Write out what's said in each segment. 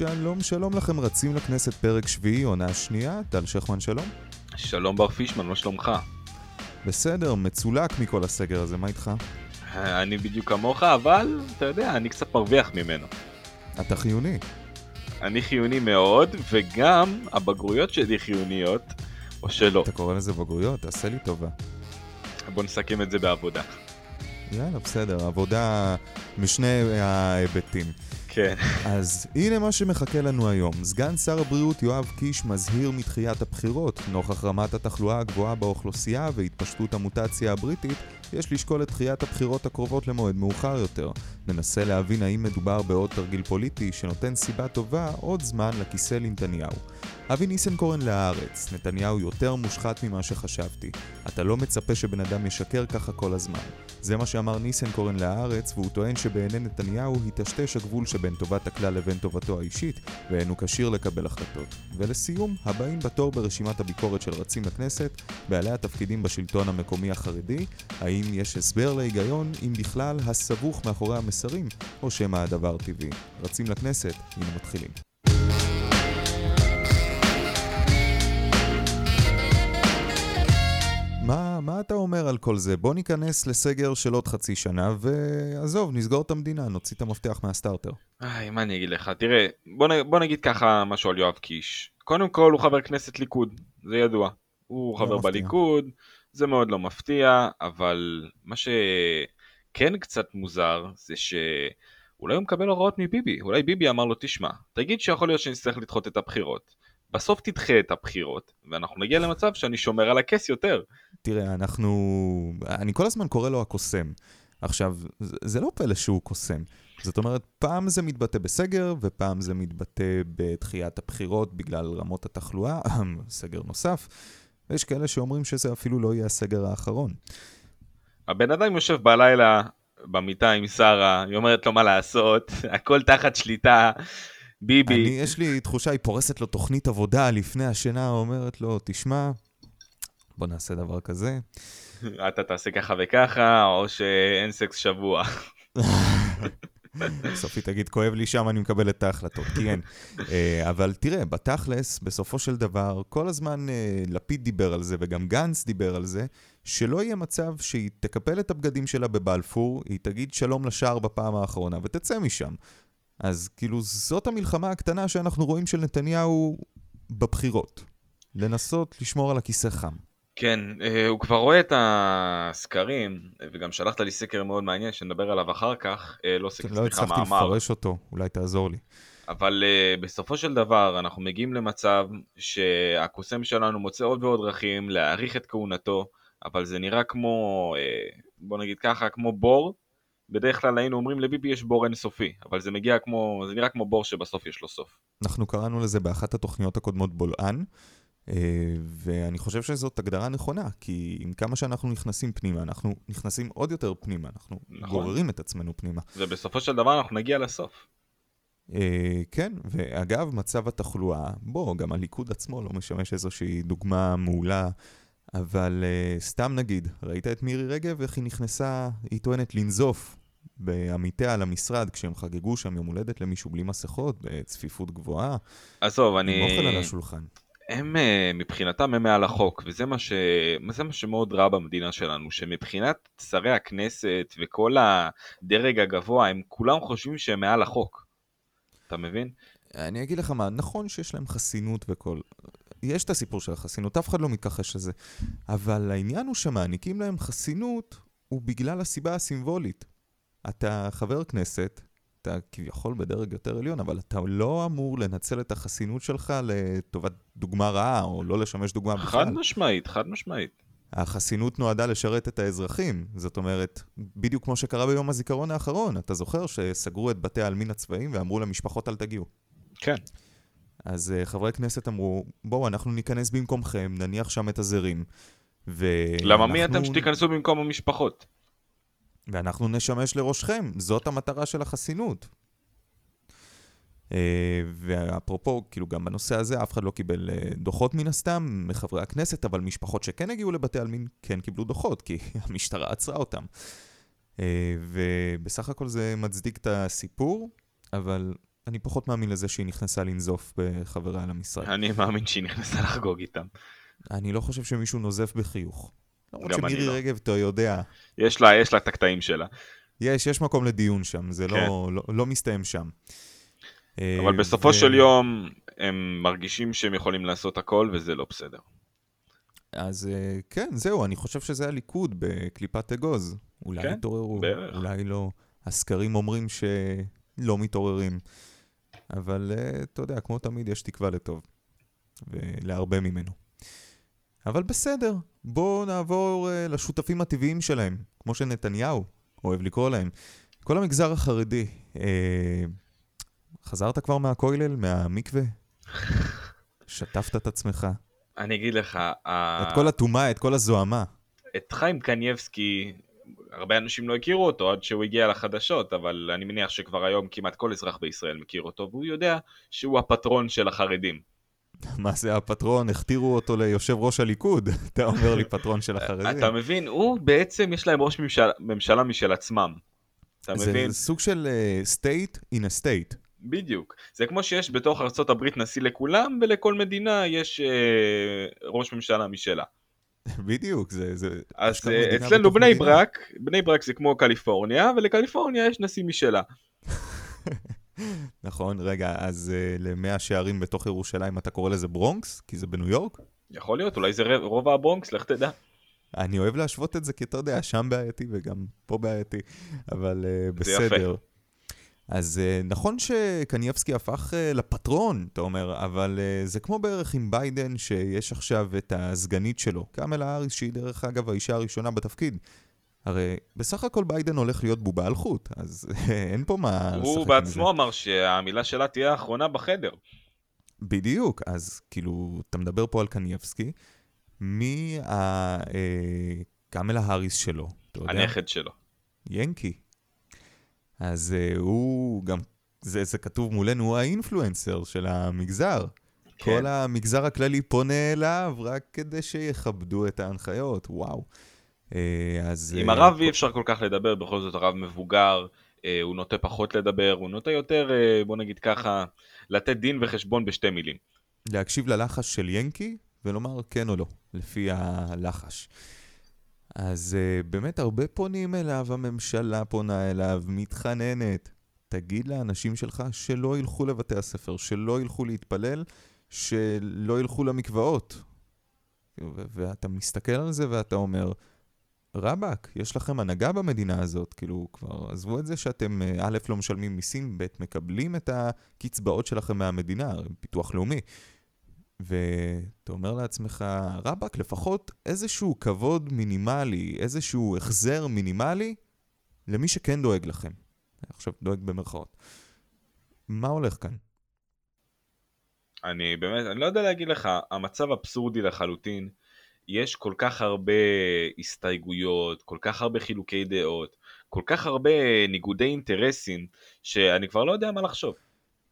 שלום, שלום לכם, רצים לכנסת פרק שביעי, עונה שנייה, טל שכמן שלום. שלום בר פישמן, מה שלומך? בסדר, מצולק מכל הסגר הזה, מה איתך? אני בדיוק כמוך, אבל אתה יודע, אני קצת מרוויח ממנו. אתה חיוני. אני חיוני מאוד, וגם הבגרויות שלי חיוניות, או שלא. אתה קורא לזה בגרויות? תעשה לי טובה. בוא נסכם את זה בעבודה. יאללה, בסדר, עבודה משני ההיבטים. כן. אז הנה מה שמחכה לנו היום. סגן שר הבריאות יואב קיש מזהיר מתחיית הבחירות. נוכח רמת התחלואה הגבוהה באוכלוסייה והתפשטות המוטציה הבריטית, יש לשקול את דחיית הבחירות הקרובות למועד מאוחר יותר. ננסה להבין האם מדובר בעוד תרגיל פוליטי שנותן סיבה טובה עוד זמן לכיסא לנתניהו. אבי ניסנקורן להארץ, נתניהו יותר מושחת ממה שחשבתי. אתה לא מצפה שבן אדם ישקר ככה כל הזמן. זה מה שאמר ניסנקורן להארץ, והוא טוען שבעיני נתניהו היטשטש הגבול שבין טובת הכלל לבין טובתו האישית, ואין הוא כשיר לקבל החלטות. ולסיום, הבאים בתור ברשימת הביקורת של רצים לכנסת, בעלי התפקידים בשלטון המקומי החרדי, האם יש הסבר להיגיון, אם בכלל, הסבוך מאחורי המסרים, או שמא הדבר טבעי. רצים לכנסת, הנה מתחילים. מה, מה אתה אומר על כל זה? בוא ניכנס לסגר של עוד חצי שנה, ועזוב, נסגור את המדינה, נוציא את המפתח מהסטארטר. איי, מה אני אגיד לך? תראה, בוא, נ, בוא נגיד ככה משהו על יואב קיש. קודם כל הוא חבר כנסת ליכוד, זה ידוע. הוא חבר מפתיע. בליכוד, זה מאוד לא מפתיע, אבל מה שכן קצת מוזר זה שאולי הוא מקבל הוראות מביבי. אולי ביבי אמר לו, תשמע, תגיד שיכול להיות שנצטרך לדחות את הבחירות. בסוף תדחה את הבחירות, ואנחנו נגיע למצב שאני שומר על הכס יותר. תראה, אנחנו... אני כל הזמן קורא לו הקוסם. עכשיו, זה לא פלא שהוא קוסם. זאת אומרת, פעם זה מתבטא בסגר, ופעם זה מתבטא בדחיית הבחירות בגלל רמות התחלואה, סגר נוסף, ויש כאלה שאומרים שזה אפילו לא יהיה הסגר האחרון. הבן אדם יושב בלילה במיטה עם שרה, היא אומרת לו מה לעשות, הכל תחת שליטה. ביבי. אני, יש לי תחושה, היא פורסת לו תוכנית עבודה לפני השינה, אומרת לו, תשמע, בוא נעשה דבר כזה. אתה תעשה ככה וככה, או שאין סקס שבוע. היא תגיד, כואב לי שם, אני מקבל את ההחלטות, כי אין. אה, אבל תראה, בתכלס, בסופו של דבר, כל הזמן אה, לפיד דיבר על זה, וגם גנץ דיבר על זה, שלא יהיה מצב שהיא תקפל את הבגדים שלה בבלפור, היא תגיד שלום לשער בפעם האחרונה, ותצא משם. אז כאילו זאת המלחמה הקטנה שאנחנו רואים של נתניהו בבחירות. לנסות לשמור על הכיסא חם. כן, אה, הוא כבר רואה את הסקרים, וגם שלחת לי סקר מאוד מעניין שנדבר עליו אחר כך, אה, לא סקר, לא סליחה, מאמר. לא הצלחתי לפרש אותו, אולי תעזור לי. אבל uh, בסופו של דבר אנחנו מגיעים למצב שהקוסם שלנו מוצא עוד ועוד דרכים להאריך את כהונתו, אבל זה נראה כמו, uh, בוא נגיד ככה, כמו בור בדרך כלל היינו אומרים לביבי יש בור אינסופי, אבל זה מגיע כמו, זה נראה כמו בור שבסוף יש לו סוף. אנחנו קראנו לזה באחת התוכניות הקודמות בולען, ואני חושב שזאת הגדרה נכונה, כי עם כמה שאנחנו נכנסים פנימה, אנחנו נכנסים עוד יותר פנימה, אנחנו נכון. גוררים את עצמנו פנימה. ובסופו של דבר אנחנו נגיע לסוף. אה, כן, ואגב, מצב התחלואה, בוא, גם הליכוד עצמו לא משמש איזושהי דוגמה מעולה אבל uh, סתם נגיד, ראית את מירי רגב, איך היא נכנסה, היא טוענת לנזוף בעמיתיה על המשרד כשהם חגגו שם יום הולדת למישהו בלי מסכות, בצפיפות גבוהה. עזוב, אני... עם אוכל על השולחן. הם אה, מבחינתם הם מעל החוק, וזה מה, ש... מה שמאוד רע במדינה שלנו, שמבחינת שרי הכנסת וכל הדרג הגבוה, הם כולם חושבים שהם מעל החוק. אתה מבין? אני אגיד לך מה, נכון שיש להם חסינות וכל... יש את הסיפור של החסינות, אף אחד לא מתכחש לזה. אבל העניין הוא שמעניקים להם חסינות, הוא בגלל הסיבה הסימבולית. אתה חבר כנסת, אתה כביכול בדרג יותר עליון, אבל אתה לא אמור לנצל את החסינות שלך לטובת דוגמה רעה, או לא לשמש דוגמה בכלל. חד משמעית, חד משמעית. החסינות נועדה לשרת את האזרחים. זאת אומרת, בדיוק כמו שקרה ביום הזיכרון האחרון, אתה זוכר שסגרו את בתי העלמין הצבאיים ואמרו למשפחות אל תגיעו. כן. אז uh, חברי כנסת אמרו, בואו, אנחנו ניכנס במקומכם, נניח שם את הזרים. ואנחנו... למה מי אתם שתיכנסו במקום המשפחות? ואנחנו נשמש לראשכם, זאת המטרה של החסינות. Uh, ואפרופו, כאילו גם בנושא הזה אף אחד לא קיבל uh, דוחות מן הסתם מחברי הכנסת, אבל משפחות שכן הגיעו לבתי עלמין כן קיבלו דוחות, כי המשטרה עצרה אותם. Uh, ובסך הכל זה מצדיק את הסיפור, אבל אני פחות מאמין לזה שהיא נכנסה לנזוף בחבריה למשרד. אני מאמין שהיא נכנסה לחגוג איתם. אני לא חושב שמישהו נוזף בחיוך. למרות שמירי לא. רגב, אתה יודע, יש לה, יש לה את הקטעים שלה. יש, יש מקום לדיון שם, זה כן. לא, לא, לא מסתיים שם. אבל אה, בסופו ו- של יום הם מרגישים שהם יכולים לעשות הכל וזה לא בסדר. אז אה, כן, זהו, אני חושב שזה הליכוד בקליפת אגוז. אולי כן, יתעוררו, בערך. אולי לא. הסקרים אומרים שלא מתעוררים. אבל אה, אתה יודע, כמו תמיד יש תקווה לטוב. ולהרבה ממנו. אבל בסדר, בואו נעבור אה, לשותפים הטבעיים שלהם, כמו שנתניהו אוהב לקרוא להם. כל המגזר החרדי, אה, חזרת כבר מהכולל, מהמקווה? שטפת את עצמך? אני אגיד לך, את כל הטומאה, את כל הזוהמה. את חיים קנייבסקי, הרבה אנשים לא הכירו אותו עד שהוא הגיע לחדשות, אבל אני מניח שכבר היום כמעט כל אזרח בישראל מכיר אותו, והוא יודע שהוא הפטרון של החרדים. מה זה הפטרון? הכתירו אותו ליושב ראש הליכוד. אתה אומר לי פטרון של החרדים. אתה מבין? הוא בעצם, יש להם ראש ממשלה, ממשלה משל עצמם. אתה זה מבין? סוג של uh, state in a state. בדיוק. זה כמו שיש בתוך הברית נשיא לכולם, ולכל מדינה יש אה, ראש ממשלה משלה. בדיוק, זה... זה אז אה, אצלנו בני מדינה. ברק, בני ברק זה כמו קליפורניה, ולקליפורניה יש נשיא משלה. נכון, רגע, אז uh, למאה שערים בתוך ירושלים אתה קורא לזה ברונקס? כי זה בניו יורק? יכול להיות, אולי זה רובע הברונקס, לך תדע. אני אוהב להשוות את זה, כי אתה יודע, שם בעייתי וגם פה בעייתי, אבל uh, זה יפה. בסדר. אז uh, נכון שקנייבסקי הפך uh, לפטרון, אתה אומר, אבל uh, זה כמו בערך עם ביידן, שיש עכשיו את הסגנית שלו, קאמלה האריס, שהיא דרך אגב האישה הראשונה בתפקיד. הרי בסך הכל ביידן הולך להיות בובה על חוט, אז אין פה מה לשחק עם הוא זה. בעצמו אמר שהמילה שלה תהיה האחרונה בחדר. בדיוק, אז כאילו, אתה מדבר פה על קנייבסקי, מי ה... אה, האריס שלו, אתה יודע? הנכד שלו. ינקי. אז uh, הוא גם, זה, זה כתוב מולנו, הוא האינפלואנסר של המגזר. כן. כל המגזר הכללי פונה אליו רק כדי שיכבדו את ההנחיות, וואו. Uh, אז... עם אה, הרב אי אפשר כל כך לדבר, בכל זאת הרב מבוגר, אה, הוא נוטה פחות לדבר, הוא נוטה יותר, אה, בוא נגיד ככה, לתת דין וחשבון בשתי מילים. להקשיב ללחש של ינקי ולומר כן או לא, לפי הלחש. אז באמת הרבה פונים אליו, הממשלה פונה אליו, מתחננת. תגיד לאנשים שלך שלא ילכו לבתי הספר, שלא ילכו להתפלל, שלא ילכו למקוואות. ואתה מסתכל על זה ואתה אומר, רבאק, יש לכם הנהגה במדינה הזאת, כאילו, כבר עזבו את זה שאתם אה, א', לא משלמים מיסים, ב', מקבלים את הקצבאות שלכם מהמדינה, ביטוח לאומי. ואתה אומר לעצמך, רבאק, לפחות איזשהו כבוד מינימלי, איזשהו החזר מינימלי למי שכן דואג לכם. עכשיו דואג במרכאות. מה הולך כאן? אני באמת, אני לא יודע להגיד לך, המצב אבסורדי לחלוטין. יש כל כך הרבה הסתייגויות, כל כך הרבה חילוקי דעות, כל כך הרבה ניגודי אינטרסים, שאני כבר לא יודע מה לחשוב.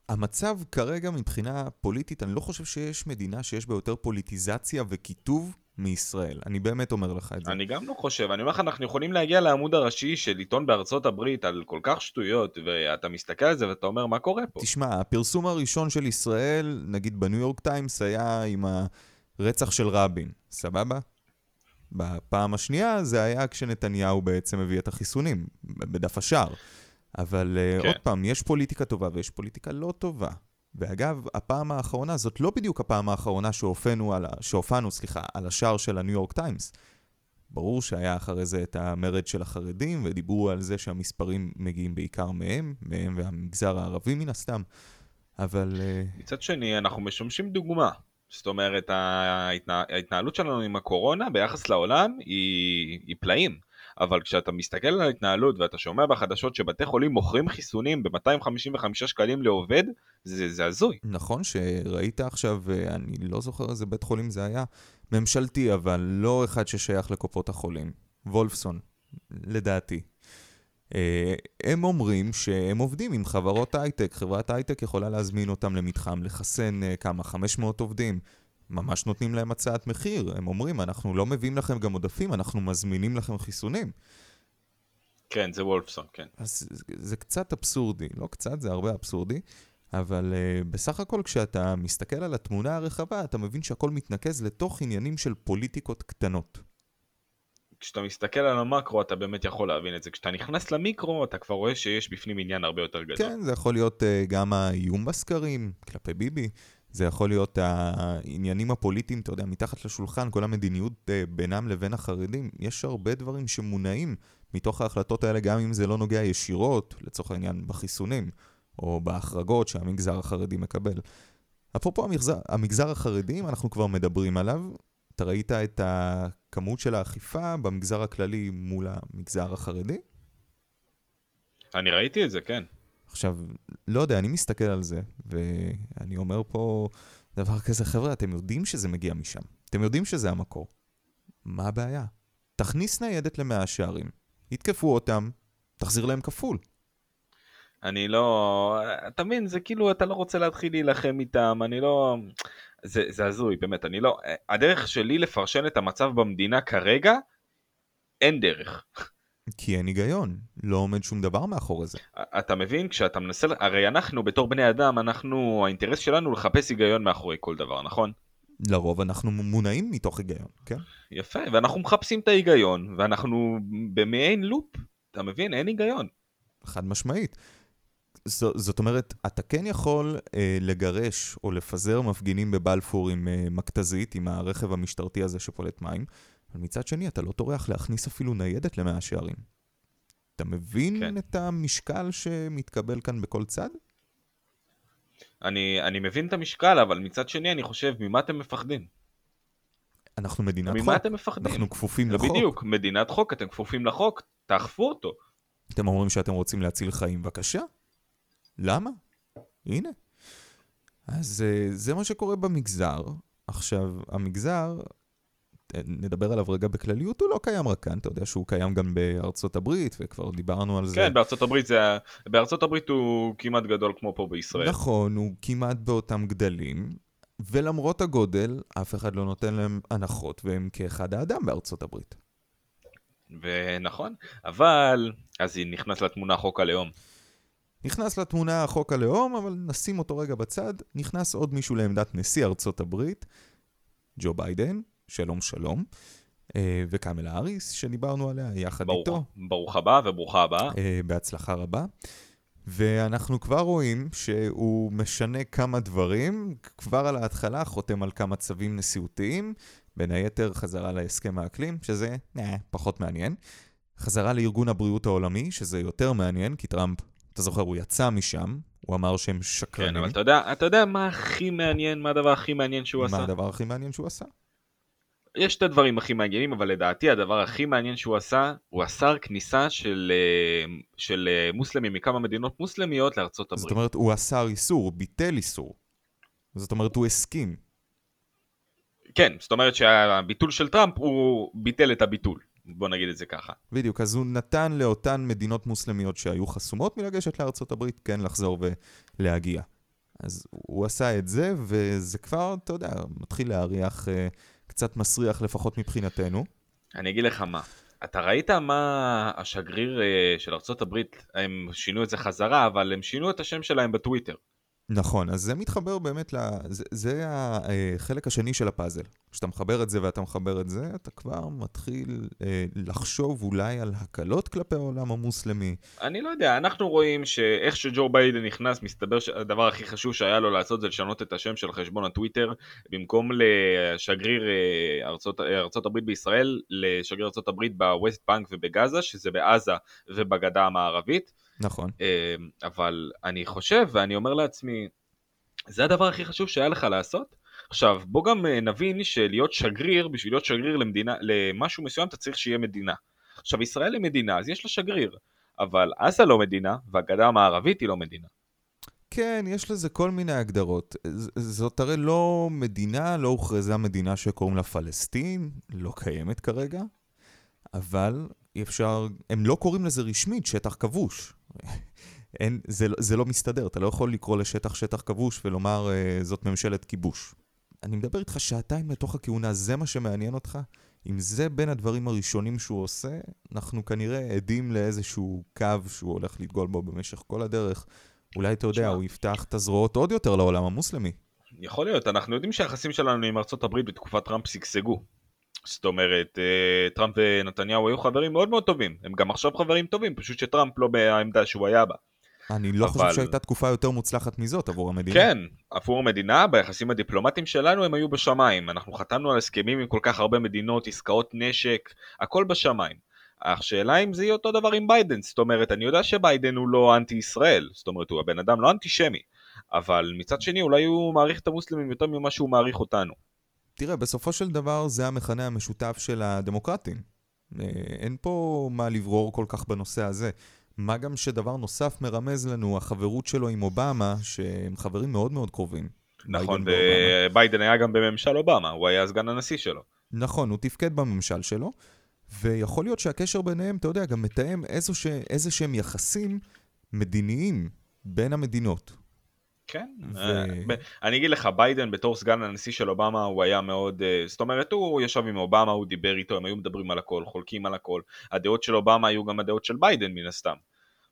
המצב כרגע מבחינה פוליטית, אני לא חושב שיש מדינה שיש בה יותר פוליטיזציה וקיטוב מישראל. אני באמת אומר לך את זה. אני גם לא חושב, אני אומר לך, אנחנו יכולים להגיע לעמוד הראשי של עיתון בארצות הברית על כל כך שטויות, ואתה מסתכל על זה ואתה אומר, מה קורה פה? תשמע, הפרסום הראשון של ישראל, נגיד בניו יורק טיימס, היה עם הרצח של רבין, סבבה? בפעם השנייה זה היה כשנתניהו בעצם הביא את החיסונים, בדף השער. אבל כן. כן. עוד פעם, יש פוליטיקה טובה ויש פוליטיקה לא טובה. ואגב, הפעם האחרונה, זאת לא בדיוק הפעם האחרונה שהופענו, על, ה- שהופענו סליחה, על השער של הניו יורק טיימס. ברור שהיה אחרי זה את המרד של החרדים, ודיברו על זה שהמספרים מגיעים בעיקר מהם, מהם והמגזר הערבי מן הסתם. אבל אה, מצד שני, אנחנו משמשים דוגמה. זאת אומרת, ההתנה... ההתנהלות שלנו עם הקורונה ביחס לעולם היא, היא פלאים. אבל כשאתה מסתכל על ההתנהלות ואתה שומע בחדשות שבתי חולים מוכרים חיסונים ב-255 שקלים לעובד, זה, זה הזוי. נכון שראית עכשיו, אני לא זוכר איזה בית חולים זה היה, ממשלתי, אבל לא אחד ששייך לקופות החולים. וולפסון, לדעתי. אה, הם אומרים שהם עובדים עם חברות הייטק. חברת הייטק יכולה להזמין אותם למתחם, לחסן אה, כמה, 500 עובדים. ממש נותנים להם הצעת מחיר. הם אומרים, אנחנו לא מביאים לכם גם עודפים, אנחנו מזמינים לכם חיסונים. כן, זה וולפסון, כן. אז זה, זה קצת אבסורדי, לא קצת, זה הרבה אבסורדי. אבל uh, בסך הכל כשאתה מסתכל על התמונה הרחבה, אתה מבין שהכל מתנקז לתוך עניינים של פוליטיקות קטנות. כשאתה מסתכל על המקרו אתה באמת יכול להבין את זה. כשאתה נכנס למיקרו אתה כבר רואה שיש בפנים עניין הרבה יותר גדול. כן, זה יכול להיות uh, גם האיום בסקרים כלפי ביבי, זה יכול להיות העניינים הפוליטיים, אתה יודע, מתחת לשולחן, כל המדיניות uh, בינם לבין החרדים. יש הרבה דברים שמונעים מתוך ההחלטות האלה, גם אם זה לא נוגע ישירות, לצורך העניין בחיסונים, או בהחרגות שהמגזר החרדי מקבל. אפרופו המגזר, המגזר החרדי, אם אנחנו כבר מדברים עליו, אתה ראית את הכמות של האכיפה במגזר הכללי מול המגזר החרדי? אני ראיתי את זה, כן. עכשיו, לא יודע, אני מסתכל על זה, ואני אומר פה דבר כזה, חבר'ה, אתם יודעים שזה מגיע משם. אתם יודעים שזה המקור. מה הבעיה? תכניס ניידת למאה שערים, יתקפו אותם, תחזיר להם כפול. אני לא... אתה מבין, זה כאילו אתה לא רוצה להתחיל להילחם איתם, אני לא... זה, זה הזוי, באמת, אני לא... הדרך שלי לפרשן את המצב במדינה כרגע, אין דרך. כי אין היגיון, לא עומד שום דבר מאחורי זה. אתה מבין, כשאתה מנסה... הרי אנחנו, בתור בני אדם, אנחנו... האינטרס שלנו לחפש היגיון מאחורי כל דבר, נכון? לרוב אנחנו מונעים מתוך היגיון, כן? יפה, ואנחנו מחפשים את ההיגיון, ואנחנו במעין לופ, אתה מבין? אין היגיון. חד משמעית. ז, זאת אומרת, אתה כן יכול אה, לגרש או לפזר מפגינים בבלפור עם אה, מכתזית, עם הרכב המשטרתי הזה שפולט מים, אבל מצד שני אתה לא טורח להכניס אפילו ניידת למאה שערים. אתה מבין כן. את המשקל שמתקבל כאן בכל צד? אני, אני מבין את המשקל, אבל מצד שני אני חושב, ממה אתם מפחדים? אנחנו מדינת ממה חוק. ממה אתם מפחדים? אנחנו כפופים לחוק. בדיוק, מדינת חוק, אתם כפופים לחוק, תאכפו אותו. אתם אומרים שאתם רוצים להציל חיים, בבקשה. למה? הנה. אז אה, זה מה שקורה במגזר. עכשיו, המגזר, אה, נדבר עליו רגע בכלליות, הוא לא קיים רק כאן, אתה יודע שהוא קיים גם בארצות הברית, וכבר דיברנו על זה. כן, בארצות הברית, זה, בארצות הברית הוא כמעט גדול כמו פה בישראל. נכון, הוא כמעט באותם גדלים, ולמרות הגודל, אף אחד לא נותן להם הנחות, והם כאחד האדם בארצות הברית. ונכון, אבל אז נכנס לתמונה חוק הלאום. נכנס לתמונה חוק הלאום, אבל נשים אותו רגע בצד. נכנס עוד מישהו לעמדת נשיא ארצות הברית, ג'ו ביידן, שלום שלום, אה, וקאמלה האריס, שדיברנו עליה יחד ברוך, איתו. ברוך הבא וברוכה הבאה. אה, בהצלחה רבה. ואנחנו כבר רואים שהוא משנה כמה דברים, כבר על ההתחלה חותם על כמה צווים נשיאותיים, בין היתר חזרה להסכם האקלים, שזה נה, פחות מעניין. חזרה לארגון הבריאות העולמי, שזה יותר מעניין, כי טראמפ אתה זוכר, הוא יצא משם, הוא אמר שהם שקרנים. כן, אבל אתה יודע, אתה יודע מה הכי מעניין, מה הדבר הכי מעניין שהוא מה עשה? מה הדבר הכי מעניין שהוא עשה? יש את הדברים הכי מעניינים, אבל לדעתי הדבר הכי מעניין שהוא עשה, הוא אסר כניסה של, אה, של אה, מוסלמים מכמה מדינות מוסלמיות לארצות הברית. זאת אומרת, הוא אסר איסור, הוא ביטל איסור. זאת אומרת, הוא הסכים. כן, זאת אומרת שהביטול של טראמפ, הוא ביטל את הביטול. בוא נגיד את זה ככה. בדיוק, אז הוא נתן לאותן מדינות מוסלמיות שהיו חסומות מלגשת לארצות הברית, כן לחזור ולהגיע. אז הוא עשה את זה, וזה כבר, אתה יודע, מתחיל להריח אה, קצת מסריח לפחות מבחינתנו. אני אגיד לך מה, אתה ראית מה השגריר אה, של ארצות הברית, הם שינו את זה חזרה, אבל הם שינו את השם שלהם בטוויטר. נכון, אז זה מתחבר באמת, ל... זה, זה החלק השני של הפאזל. כשאתה מחבר את זה ואתה מחבר את זה, אתה כבר מתחיל אה, לחשוב אולי על הקלות כלפי העולם המוסלמי. אני לא יודע, אנחנו רואים שאיך שג'ו ביידן נכנס, מסתבר שהדבר הכי חשוב שהיה לו לעשות זה לשנות את השם של חשבון הטוויטר, במקום לשגריר אה, אה, ארצות הברית בישראל, לשגריר ארצות הברית בווסט בנק ובגאזה, שזה בעזה ובגדה המערבית. נכון. אמ, אבל אני חושב ואני אומר לעצמי, זה הדבר הכי חשוב שהיה לך לעשות? עכשיו בוא גם אה, נבין שלהיות שגריר, בשביל להיות שגריר למדינה, למשהו מסוים אתה צריך שיהיה מדינה. עכשיו ישראל היא מדינה אז יש לה שגריר, אבל עזה לא מדינה והגדה המערבית היא לא מדינה. כן, יש לזה כל מיני הגדרות. זאת הרי לא מדינה, לא הוכרזה מדינה שקוראים לה פלסטין, לא קיימת כרגע, אבל אפשר, הם לא קוראים לזה רשמית שטח כבוש. אין, זה, לא, זה לא מסתדר, אתה לא יכול לקרוא לשטח שטח כבוש ולומר אה, זאת ממשלת כיבוש. אני מדבר איתך שעתיים לתוך הכהונה, זה מה שמעניין אותך? אם זה בין הדברים הראשונים שהוא עושה, אנחנו כנראה עדים לאיזשהו קו שהוא הולך לדגול בו במשך כל הדרך. אולי, אתה יודע, הוא יפתח את הזרועות עוד יותר לעולם המוסלמי. יכול להיות, אנחנו יודעים שהיחסים שלנו עם ארצות הברית בתקופת טראמפ שגשגו. זאת אומרת, אה, טראמפ ונתניהו היו חברים מאוד מאוד טובים. הם גם עכשיו חברים טובים, פשוט שטראמפ לא בעמדה שהוא היה בה. אני לא אבל... חושב שהייתה תקופה יותר מוצלחת מזאת עבור המדינה. כן, עבור המדינה, ביחסים הדיפלומטיים שלנו הם היו בשמיים. אנחנו חתמנו על הסכמים עם כל כך הרבה מדינות, עסקאות נשק, הכל בשמיים. השאלה אם זה יהיה אותו דבר עם ביידן, זאת אומרת, אני יודע שביידן הוא לא אנטי ישראל, זאת אומרת, הוא הבן אדם לא אנטישמי, אבל מצד שני אולי הוא מעריך את המוסלמים יותר ממה שהוא מעריך אותנו. תראה, בסופו של דבר זה המכנה המשותף של הדמוקרטים. אה, אין פה מה לברור כל כך בנושא הזה. מה גם שדבר נוסף מרמז לנו, החברות שלו עם אובמה, שהם חברים מאוד מאוד קרובים. נכון, וביידן היה גם בממשל אובמה, הוא היה סגן הנשיא שלו. נכון, הוא תפקד בממשל שלו, ויכול להיות שהקשר ביניהם, אתה יודע, גם מתאם איזה שהם יחסים מדיניים בין המדינות. כן, ו... אה, אני אגיד לך, ביידן בתור סגן הנשיא של אובמה הוא היה מאוד, אה, זאת אומרת הוא ישב עם אובמה, הוא דיבר איתו, הם היו מדברים על הכל, חולקים על הכל, הדעות של אובמה היו גם הדעות של ביידן מן הסתם.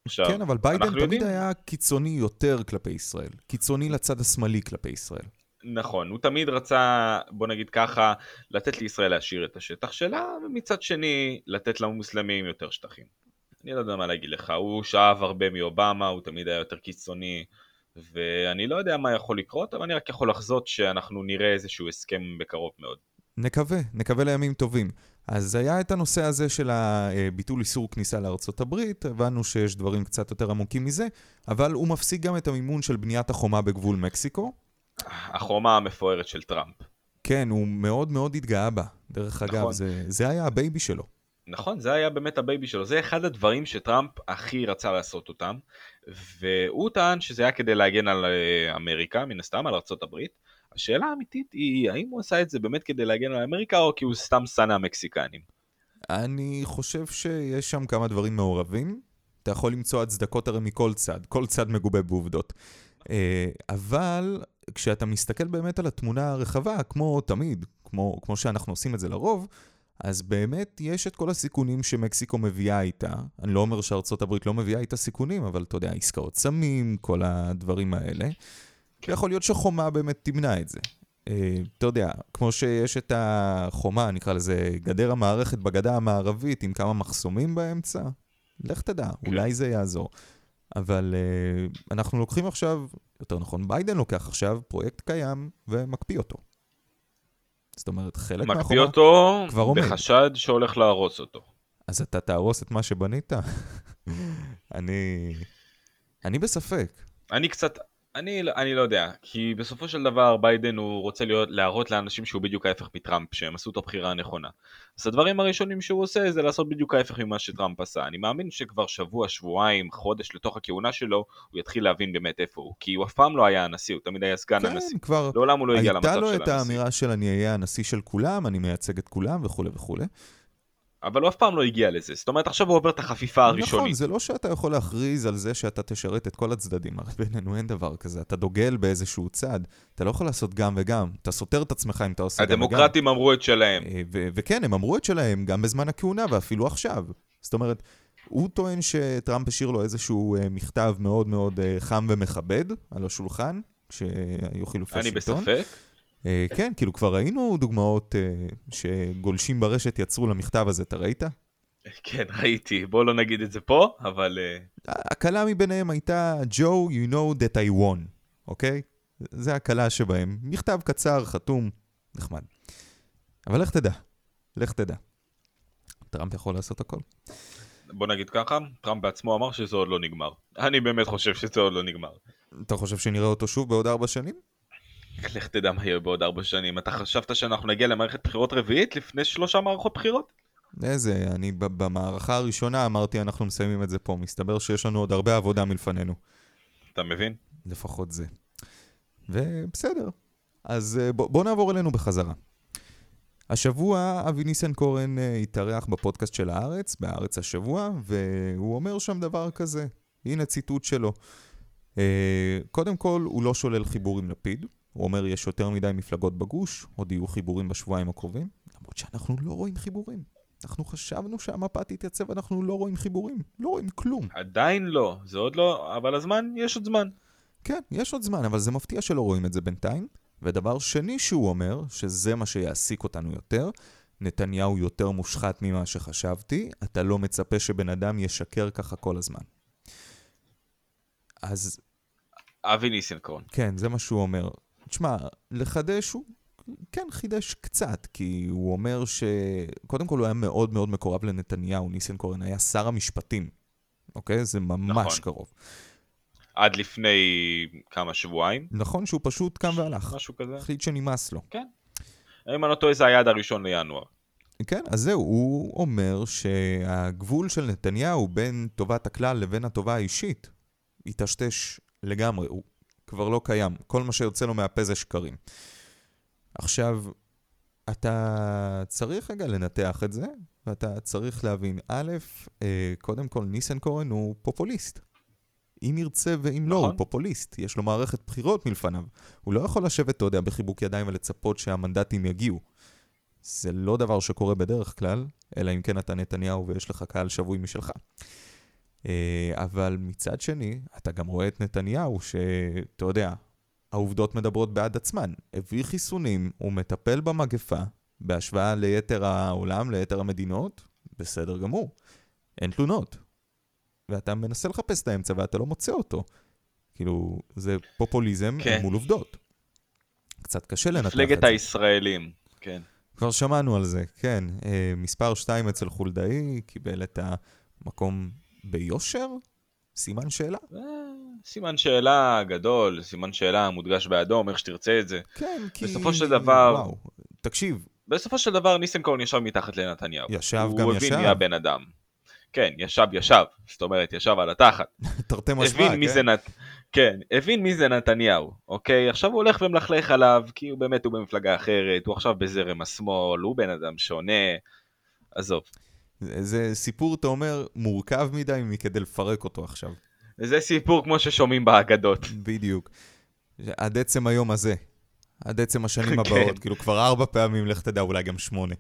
עכשיו, כן, אבל ביידן תמיד יודעים... היה קיצוני יותר כלפי ישראל, קיצוני לצד השמאלי כלפי ישראל. נכון, הוא תמיד רצה, בוא נגיד ככה, לתת לישראל להשאיר את השטח שלה, ומצד שני, לתת למוסלמים יותר שטחים. אני לא יודע מה להגיד לך, הוא שאב הרבה מאובמה, הוא תמיד היה יותר קיצוני, ואני לא יודע מה יכול לקרות, אבל אני רק יכול לחזות שאנחנו נראה איזשהו הסכם בקרוב מאוד. נקווה, נקווה לימים טובים. אז היה את הנושא הזה של הביטול איסור כניסה לארצות הברית, הבנו שיש דברים קצת יותר עמוקים מזה, אבל הוא מפסיק גם את המימון של בניית החומה בגבול מקסיקו. החומה המפוארת של טראמפ. כן, הוא מאוד מאוד התגאה בה. דרך נכון. אגב, זה, זה היה ה-baby שלו. נכון, זה היה באמת הבייבי שלו. זה אחד הדברים שטראמפ הכי רצה לעשות אותם, והוא טען שזה היה כדי להגן על אה, אמריקה, מן הסתם, על ארה"ב. השאלה האמיתית היא, האם הוא עשה את זה באמת כדי להגן על אמריקה, או כי הוא סתם שנא המקסיקנים? אני חושב שיש שם כמה דברים מעורבים. אתה יכול למצוא הצדקות הרי מכל צד, כל צד מגובה בעובדות. אה, אבל כשאתה מסתכל באמת על התמונה הרחבה, כמו תמיד, כמו, כמו שאנחנו עושים את זה לרוב, אז באמת יש את כל הסיכונים שמקסיקו מביאה איתה. אני לא אומר שארצות הברית לא מביאה איתה סיכונים, אבל אתה יודע, עסקאות סמים, כל הדברים האלה. יכול להיות שחומה באמת תמנע את זה. אה, אתה יודע, כמו שיש את החומה, נקרא לזה גדר המערכת בגדה המערבית עם כמה מחסומים באמצע, לך תדע, כן. אולי זה יעזור. אבל uh, אנחנו לוקחים עכשיו, יותר נכון, ביידן לוקח עכשיו פרויקט קיים ומקפיא אותו. זאת אומרת, חלק מהחומה מקפיא אותו כבר עומד. בחשד שהולך להרוס אותו. אז אתה תהרוס את מה שבנית? אני... אני בספק. אני קצת, אני, לא- אני לא יודע, כי בסופו של דבר ביידן הוא רוצה להיות, להראות לאנשים שהוא בדיוק ההפך מטראמפ, שהם עשו את הבחירה הנכונה. אז הדברים הראשונים שהוא עושה זה לעשות בדיוק ההפך ממה שטראמפ עשה. אני מאמין שכבר שבוע, שבועיים, חודש לתוך הכהונה שלו, הוא יתחיל להבין באמת איפה הוא. כי הוא אף פעם לא היה הנשיא, הוא תמיד היה סגן כן, הנשיא. כבר לעולם הוא לא הגיע למצב של הנשיא. הייתה לו את האמירה של אני אהיה הנשיא של כולם, אני מייצג את כולם וכולי וכולי. אבל הוא אף פעם לא הגיע לזה. זאת אומרת, עכשיו הוא עובר את החפיפה הראשונית. נכון, זה לא שאתה יכול להכריז על זה שאתה תשרת את כל הצדדים, הרי בינינו אין דבר כזה. אתה דוגל באיזשהו צד, אתה לא יכול לעשות גם וגם. אתה סותר את עצמך אם אתה עושה גם וגם. הדמוקרטים אמרו את שלהם. אה, וכן, הם אמרו את שלהם גם בזמן הכהונה ואפילו עכשיו. זאת אומרת, הוא טוען שטראמפ השאיר לו איזשהו אה, מכתב מאוד מאוד אה, חם ומכבד על השולחן, כשהיו חילופי שלטון. אני בספק. אה, כן, כאילו כבר ראינו דוגמאות אה, שגולשים ברשת יצרו למכתב הזה, אתה ראית? כן, ראיתי. בוא לא נגיד את זה פה, אבל... אה, הקלה מביניהם הייתה, Joe, you know that I won, אוקיי? זה הקלה שבהם. מכתב קצר, חתום, נחמד. אבל לך תדע, לך תדע. טראמפ יכול לעשות הכל. בוא נגיד ככה, טראמפ בעצמו אמר שזה עוד לא נגמר. אני באמת חושב שזה עוד לא נגמר. אתה חושב שנראה אותו שוב בעוד ארבע שנים? לך תדע מה יהיה בעוד ארבע שנים. אתה חשבת שאנחנו נגיע למערכת בחירות רביעית לפני שלושה מערכות בחירות? איזה, אני במערכה הראשונה אמרתי אנחנו מסיימים את זה פה. מסתבר שיש לנו עוד הרבה עבודה מלפנינו. אתה מבין? לפחות זה. ובסדר. אז אה, בוא, בוא נעבור אלינו בחזרה. השבוע אבי ניסנקורן אה, התארח בפודקאסט של הארץ, בהארץ השבוע, והוא אומר שם דבר כזה. הנה ציטוט שלו. אה, קודם כל, הוא לא שולל חיבור עם לפיד. הוא אומר יש יותר מדי מפלגות בגוש, עוד יהיו חיבורים בשבועיים הקרובים, למרות שאנחנו לא רואים חיבורים. אנחנו חשבנו שהמפה תתייצב, אנחנו לא רואים חיבורים, לא רואים כלום. עדיין לא, זה עוד לא, אבל הזמן, יש עוד זמן. כן, יש עוד זמן, אבל זה מפתיע שלא רואים את זה בינתיים. ודבר שני שהוא אומר, שזה מה שיעסיק אותנו יותר, נתניהו יותר מושחת ממה שחשבתי, אתה לא מצפה שבן אדם ישקר ככה כל הזמן. אז... אבי ניסנקורן. כן, זה מה שהוא אומר. תשמע, לחדש הוא כן חידש קצת, כי הוא אומר ש... קודם כל הוא היה מאוד מאוד מקורב לנתניהו, ניסנקורן היה שר המשפטים, אוקיי? זה ממש נכון. קרוב. עד לפני כמה שבועיים. נכון שהוא פשוט קם והלך. משהו כזה. החליט שנמאס לו. כן. אם אני לא טועה זה היעד הראשון לינואר. כן, אז זהו, הוא אומר שהגבול של נתניהו בין טובת הכלל לבין הטובה האישית היטשטש לגמרי, הוא כבר לא קיים. כל מה שיוצא לו מהפה זה שקרים. עכשיו, אתה צריך רגע לנתח את זה, ואתה צריך להבין, א', אה, קודם כל ניסנקורן הוא פופוליסט. אם ירצה ואם לא, נכון. הוא פופוליסט. יש לו מערכת בחירות מלפניו. הוא לא יכול לשבת, אתה יודע, בחיבוק ידיים ולצפות שהמנדטים יגיעו. זה לא דבר שקורה בדרך כלל, אלא אם כן אתה נתניהו ויש לך קהל שבוי משלך. אה, אבל מצד שני, אתה גם רואה את נתניהו, שאתה יודע, העובדות מדברות בעד עצמן. הביא חיסונים, הוא מטפל במגפה, בהשוואה ליתר העולם, ליתר המדינות, בסדר גמור. אין תלונות. ואתה מנסה לחפש את האמצע ואתה לא מוצא אותו. כאילו, זה פופוליזם כן. מול עובדות. קצת קשה לנתח את זה. מפלגת הישראלים, כן. כבר שמענו על זה, כן. אה, מספר 2 אצל חולדאי קיבל את המקום ביושר? סימן שאלה? אה, סימן שאלה גדול, סימן שאלה מודגש באדום, איך שתרצה את זה. כן, כי... בסופו של דבר... וואו, תקשיב. בסופו של דבר ניסנקורן ישב מתחת לנתניהו. ישב גם ישב. הוא הבין מי הבן אדם. כן, ישב ישב, זאת אומרת, ישב על התחת. תרתי משמע, כן. נת... כן, הבין מי זה נתניהו, אוקיי? עכשיו הוא הולך ומלכלך עליו, כי הוא באמת, הוא במפלגה אחרת, הוא עכשיו בזרם השמאל, הוא בן אדם שונה, עזוב. זה סיפור, אתה אומר, מורכב מדי מכדי לפרק אותו עכשיו. זה סיפור כמו ששומעים באגדות. בדיוק. עד עצם היום הזה, עד עצם השנים כן. הבאות, כאילו כבר ארבע פעמים, לך תדע, אולי גם שמונה.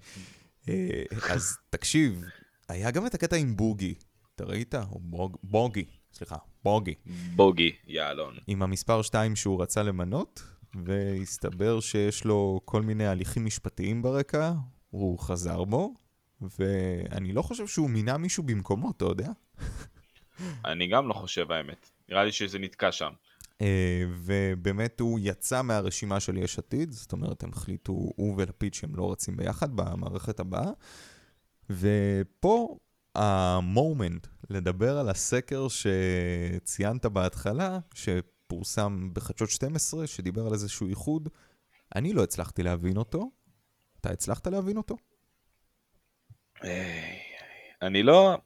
אה, אז תקשיב, היה גם את הקטע עם בוגי, אתה ראית? או בוג, בוגי, סליחה, בוגי. בוגי, יעלון. עם המספר 2 שהוא רצה למנות, והסתבר שיש לו כל מיני הליכים משפטיים ברקע, הוא חזר בו, ואני לא חושב שהוא מינה מישהו במקומו, אתה יודע? אני גם לא חושב האמת, נראה לי שזה נתקע שם. Uh, ובאמת הוא יצא מהרשימה של יש עתיד, זאת אומרת הם החליטו, הוא ולפיד שהם לא רצים ביחד במערכת הבאה. ופה המומנט לדבר על הסקר שציינת בהתחלה, שפורסם בחדשות 12, שדיבר על איזשהו איחוד, אני לא הצלחתי להבין אותו. אתה הצלחת להבין אותו? אני לא...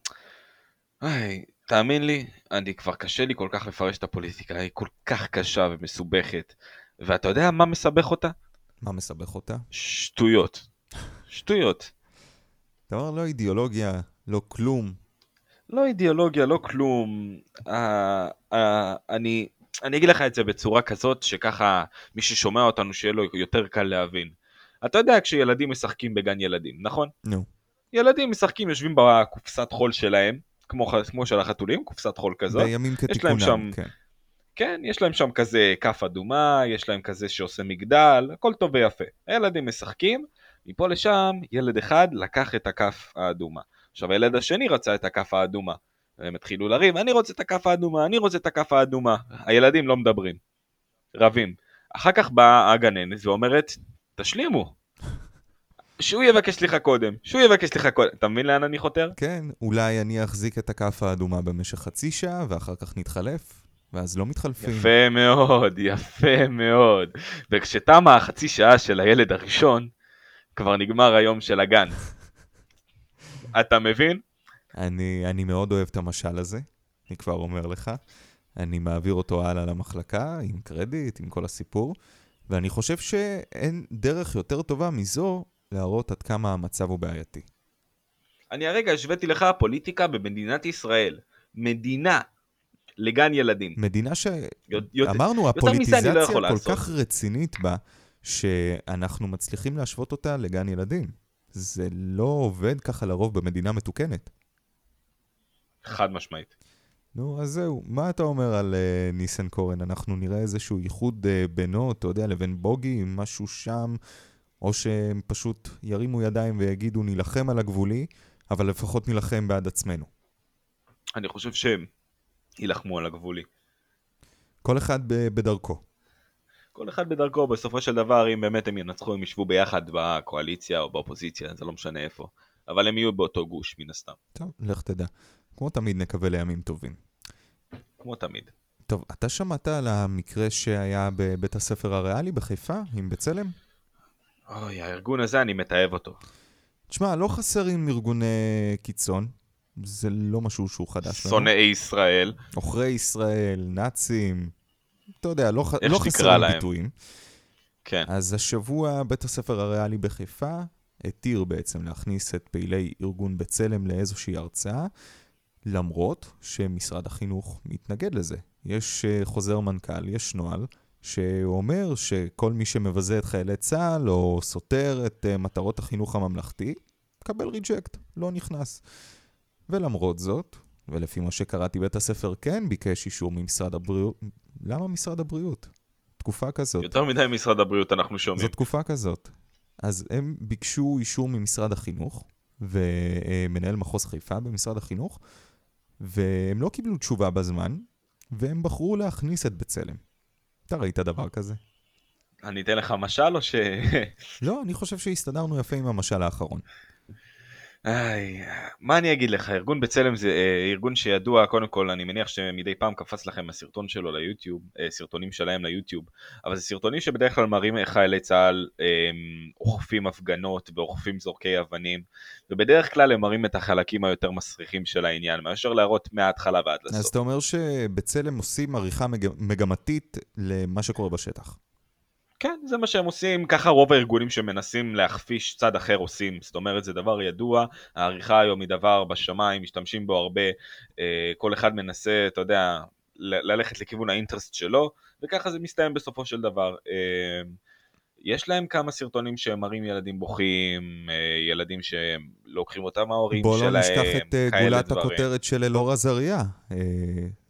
תאמין לי, אני כבר קשה לי כל כך לפרש את הפוליטיקה, היא כל כך קשה ומסובכת. ואתה יודע מה מסבך אותה? מה מסבך אותה? שטויות. שטויות. אתה אומר לא אידיאולוגיה, לא כלום. לא אידיאולוגיה, לא כלום. Uh, uh, אני, אני אגיד לך את זה בצורה כזאת, שככה מי ששומע אותנו שיהיה לו יותר קל להבין. אתה יודע כשילדים משחקים בגן ילדים, נכון? נו. No. ילדים משחקים, יושבים בקופסת חול שלהם, כמו, כמו של החתולים, קופסת חול כזאת. בימים כתיקונם, שם, כן. כן, יש להם שם כזה כף אדומה, יש להם כזה שעושה מגדל, הכל טוב ויפה. הילדים משחקים, מפה לשם ילד אחד לקח את הכף האדומה. עכשיו הילד השני רצה את הכף האדומה. הם התחילו לריב, אני רוצה את הכף האדומה, אני רוצה את הכף האדומה. הילדים לא מדברים, רבים. אחר כך באה הגננת ואומרת, תשלימו. שהוא יבקש סליחה קודם, שהוא יבקש סליחה קודם. אתה מבין לאן אני חותר? כן, אולי אני אחזיק את הכף האדומה במשך חצי שעה, ואחר כך נתחלף, ואז לא מתחלפים. יפה מאוד, יפה מאוד. וכשתמה החצי שעה של הילד הראשון, כבר נגמר היום של הגן. אתה מבין? אני, אני מאוד אוהב את המשל הזה, אני כבר אומר לך. אני מעביר אותו הלאה למחלקה, עם קרדיט, עם כל הסיפור, ואני חושב שאין דרך יותר טובה מזו להראות עד כמה המצב הוא בעייתי. אני הרגע השוויתי לך פוליטיקה במדינת ישראל. מדינה לגן ילדים. מדינה שאמרנו, הפוליטיזציה לא כל לעשות. כך רצינית בה, שאנחנו מצליחים להשוות אותה לגן ילדים. זה לא עובד ככה לרוב במדינה מתוקנת. חד משמעית. נו, אז זהו. מה אתה אומר על uh, ניסנקורן? אנחנו נראה איזשהו ייחוד uh, בינו, אתה יודע, לבין בוגי, משהו שם, או שהם פשוט ירימו ידיים ויגידו, נילחם על הגבולי, אבל לפחות נילחם בעד עצמנו. אני חושב שהם יילחמו על הגבולי. כל אחד בדרכו. כל אחד בדרכו, בסופו של דבר, אם באמת הם ינצחו, הם ישבו ביחד בקואליציה או באופוזיציה, זה לא משנה איפה. אבל הם יהיו באותו גוש, מן הסתם. טוב, לך תדע. כמו תמיד נקווה לימים טובים. כמו תמיד. טוב, אתה שמעת על המקרה שהיה בבית הספר הריאלי בחיפה, עם בצלם? אוי, הארגון הזה, אני מתעב אותו. תשמע, לא חסרים ארגוני קיצון, זה לא משהו שהוא חדש לנו. שונאי ישראל. עוכרי ישראל, נאצים, אתה יודע, לא, לא חסרים ביטויים. כן. אז השבוע בית הספר הריאלי בחיפה התיר בעצם להכניס את פעילי ארגון בצלם לאיזושהי הרצאה, למרות שמשרד החינוך מתנגד לזה. יש אה, חוזר מנכ"ל, יש נוהל, שאומר שכל מי שמבזה את חיילי צה"ל או סותר את אה, מטרות החינוך הממלכתי, מקבל ריג'קט, לא נכנס. ולמרות זאת, ולפי מה שקראתי, בית הספר כן ביקש אישור ממשרד הבריאות. למה משרד הבריאות? תקופה כזאת. יותר מדי משרד הבריאות אנחנו שומעים. זו תקופה כזאת. אז הם ביקשו אישור ממשרד החינוך, ומנהל מחוז חיפה במשרד החינוך, והם לא קיבלו תשובה בזמן, והם בחרו להכניס את בצלם. אתה ראית דבר כזה? אני אתן לך משל או ש... לא, אני חושב שהסתדרנו יפה עם המשל האחרון. איי, מה אני אגיד לך, ארגון בצלם זה אה, ארגון שידוע, קודם כל אני מניח שמדי פעם קפץ לכם הסרטון שלו ליוטיוב, אה, סרטונים שלהם ליוטיוב, אבל זה סרטונים שבדרך כלל מראים איך חיילי צה"ל אה, אוכפים הפגנות ואוכפים זורקי אבנים, ובדרך כלל הם מראים את החלקים היותר מסריחים של העניין, מאשר להראות מההתחלה ועד לסוף. אז אתה אומר שבצלם עושים עריכה מג... מגמתית למה שקורה בשטח. כן, זה מה שהם עושים, ככה רוב הארגונים שמנסים להכפיש צד אחר עושים, זאת אומרת זה דבר ידוע, העריכה היום היא דבר בשמיים, משתמשים בו הרבה, אה, כל אחד מנסה, אתה יודע, ללכת לכיוון האינטרסט שלו, וככה זה מסתיים בסופו של דבר. אה, יש להם כמה סרטונים שהם מראים ילדים בוכים, אה, ילדים שלוקחים אותם מההורים שלהם, בוא לא נשכח את גולת דברים. הכותרת של אלאור עזריה,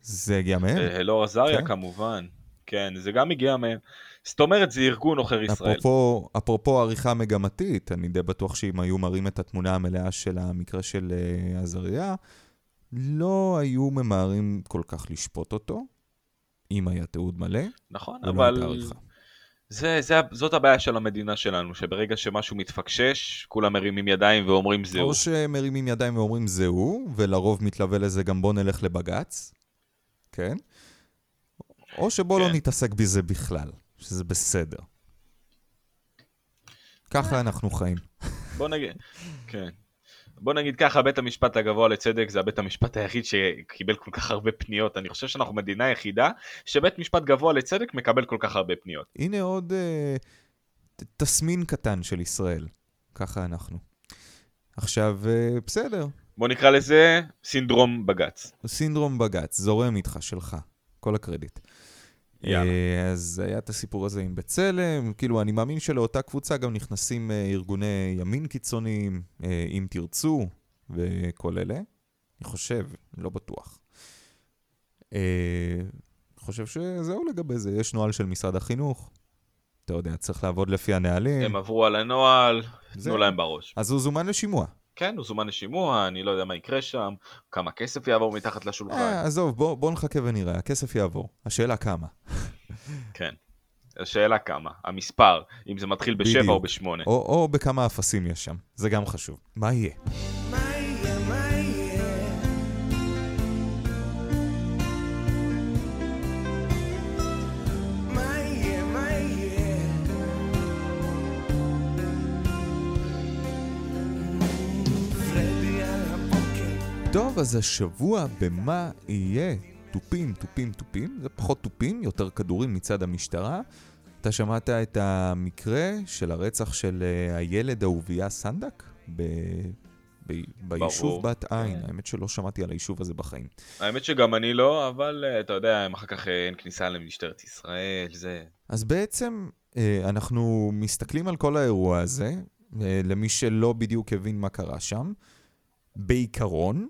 זה הגיע מהם? אלאור עזריה כן. כמובן, כן, זה גם הגיע מהם. זאת אומרת, זה ארגון עוכר ישראל. אפרופו, אפרופו עריכה מגמתית, אני די בטוח שאם היו מראים את התמונה המלאה של המקרה של uh, עזריה, לא היו ממהרים כל כך לשפוט אותו, אם היה תיעוד מלא. נכון, אבל... זה, זה, זאת הבעיה של המדינה שלנו, שברגע שמשהו מתפקשש, כולם מרימים ידיים ואומרים זהו. או שמרימים ידיים ואומרים זהו, ולרוב מתלווה לזה גם בוא נלך לבג"ץ, כן? או שבוא לא כן. לא נתעסק בזה בכלל. שזה בסדר. ככה אנחנו חיים. בוא נגיד, כן. בוא נגיד ככה, בית המשפט הגבוה לצדק זה הבית המשפט היחיד שקיבל כל כך הרבה פניות. אני חושב שאנחנו מדינה יחידה שבית משפט גבוה לצדק מקבל כל כך הרבה פניות. הנה עוד אה, תסמין קטן של ישראל. ככה אנחנו. עכשיו, אה, בסדר. בוא נקרא לזה סינדרום בג"ץ. סינדרום בג"ץ, זורם איתך, שלך. כל הקרדיט. אה, אז היה את הסיפור הזה עם בצלם, כאילו אני מאמין שלאותה קבוצה גם נכנסים אה, ארגוני ימין קיצוניים, אה, אם תרצו, וכל אלה. אני חושב, לא בטוח. אני חושב שזהו לגבי זה, יש נוהל של משרד החינוך. אתה יודע, צריך לעבוד לפי הנהלים. הם עברו על הנוהל, תנו להם בראש. אז הוא זומן לשימוע. כן, הוא זומן לשימוע, אני לא יודע מה יקרה שם, כמה כסף יעבור מתחת לשולחן. אה, עזוב, בוא, בוא נחכה ונראה, הכסף יעבור. השאלה כמה. כן. השאלה כמה, המספר, אם זה מתחיל בשבע או בשמונה. או, או בכמה אפסים יש שם, זה גם חשוב. מה יהיה? אז השבוע במה יהיה? תופים, תופים, תופים, זה פחות תופים, יותר כדורים מצד המשטרה. אתה שמעת את המקרה של הרצח של uh, הילד אהוביה סנדק? ב... ב... ביישוב בת עין, כן. האמת שלא שמעתי על היישוב הזה בחיים. האמת שגם אני לא, אבל uh, אתה יודע, אחר כך uh, אין כניסה למשטרת ישראל, זה... אז בעצם אנחנו מסתכלים על כל האירוע הזה, אה, למי שלא בדיוק הבין מה קרה שם. בעיקרון,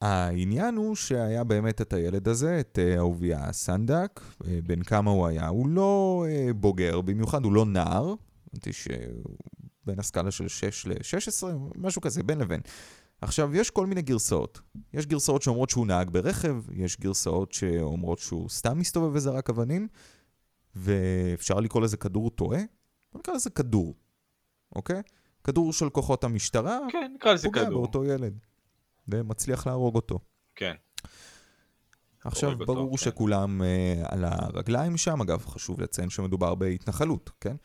העניין הוא שהיה באמת את הילד הזה, את אה, אהוביה סנדק, אה, בן כמה הוא היה. הוא לא בוגר, במיוחד הוא לא נער, הבנתי שהוא בין הסקאלה של 6 ל-16, משהו כזה, בין לבין. עכשיו, יש כל מיני גרסאות. יש גרסאות שאומרות שהוא נהג ברכב, יש גרסאות שאומרות שהוא סתם מסתובב וזרק אבנים, ואפשר לקרוא לזה כדור טועה, בוא נקרא לזה כדור, אוקיי? כדור של כוחות המשטרה, כן, נקרא לזה כדור. פוגע באותו ילד, ומצליח להרוג אותו. כן. עכשיו, ברור אותו, כן. שכולם כן. על הרגליים שם, אגב, חשוב לציין שמדובר בהתנחלות, כן?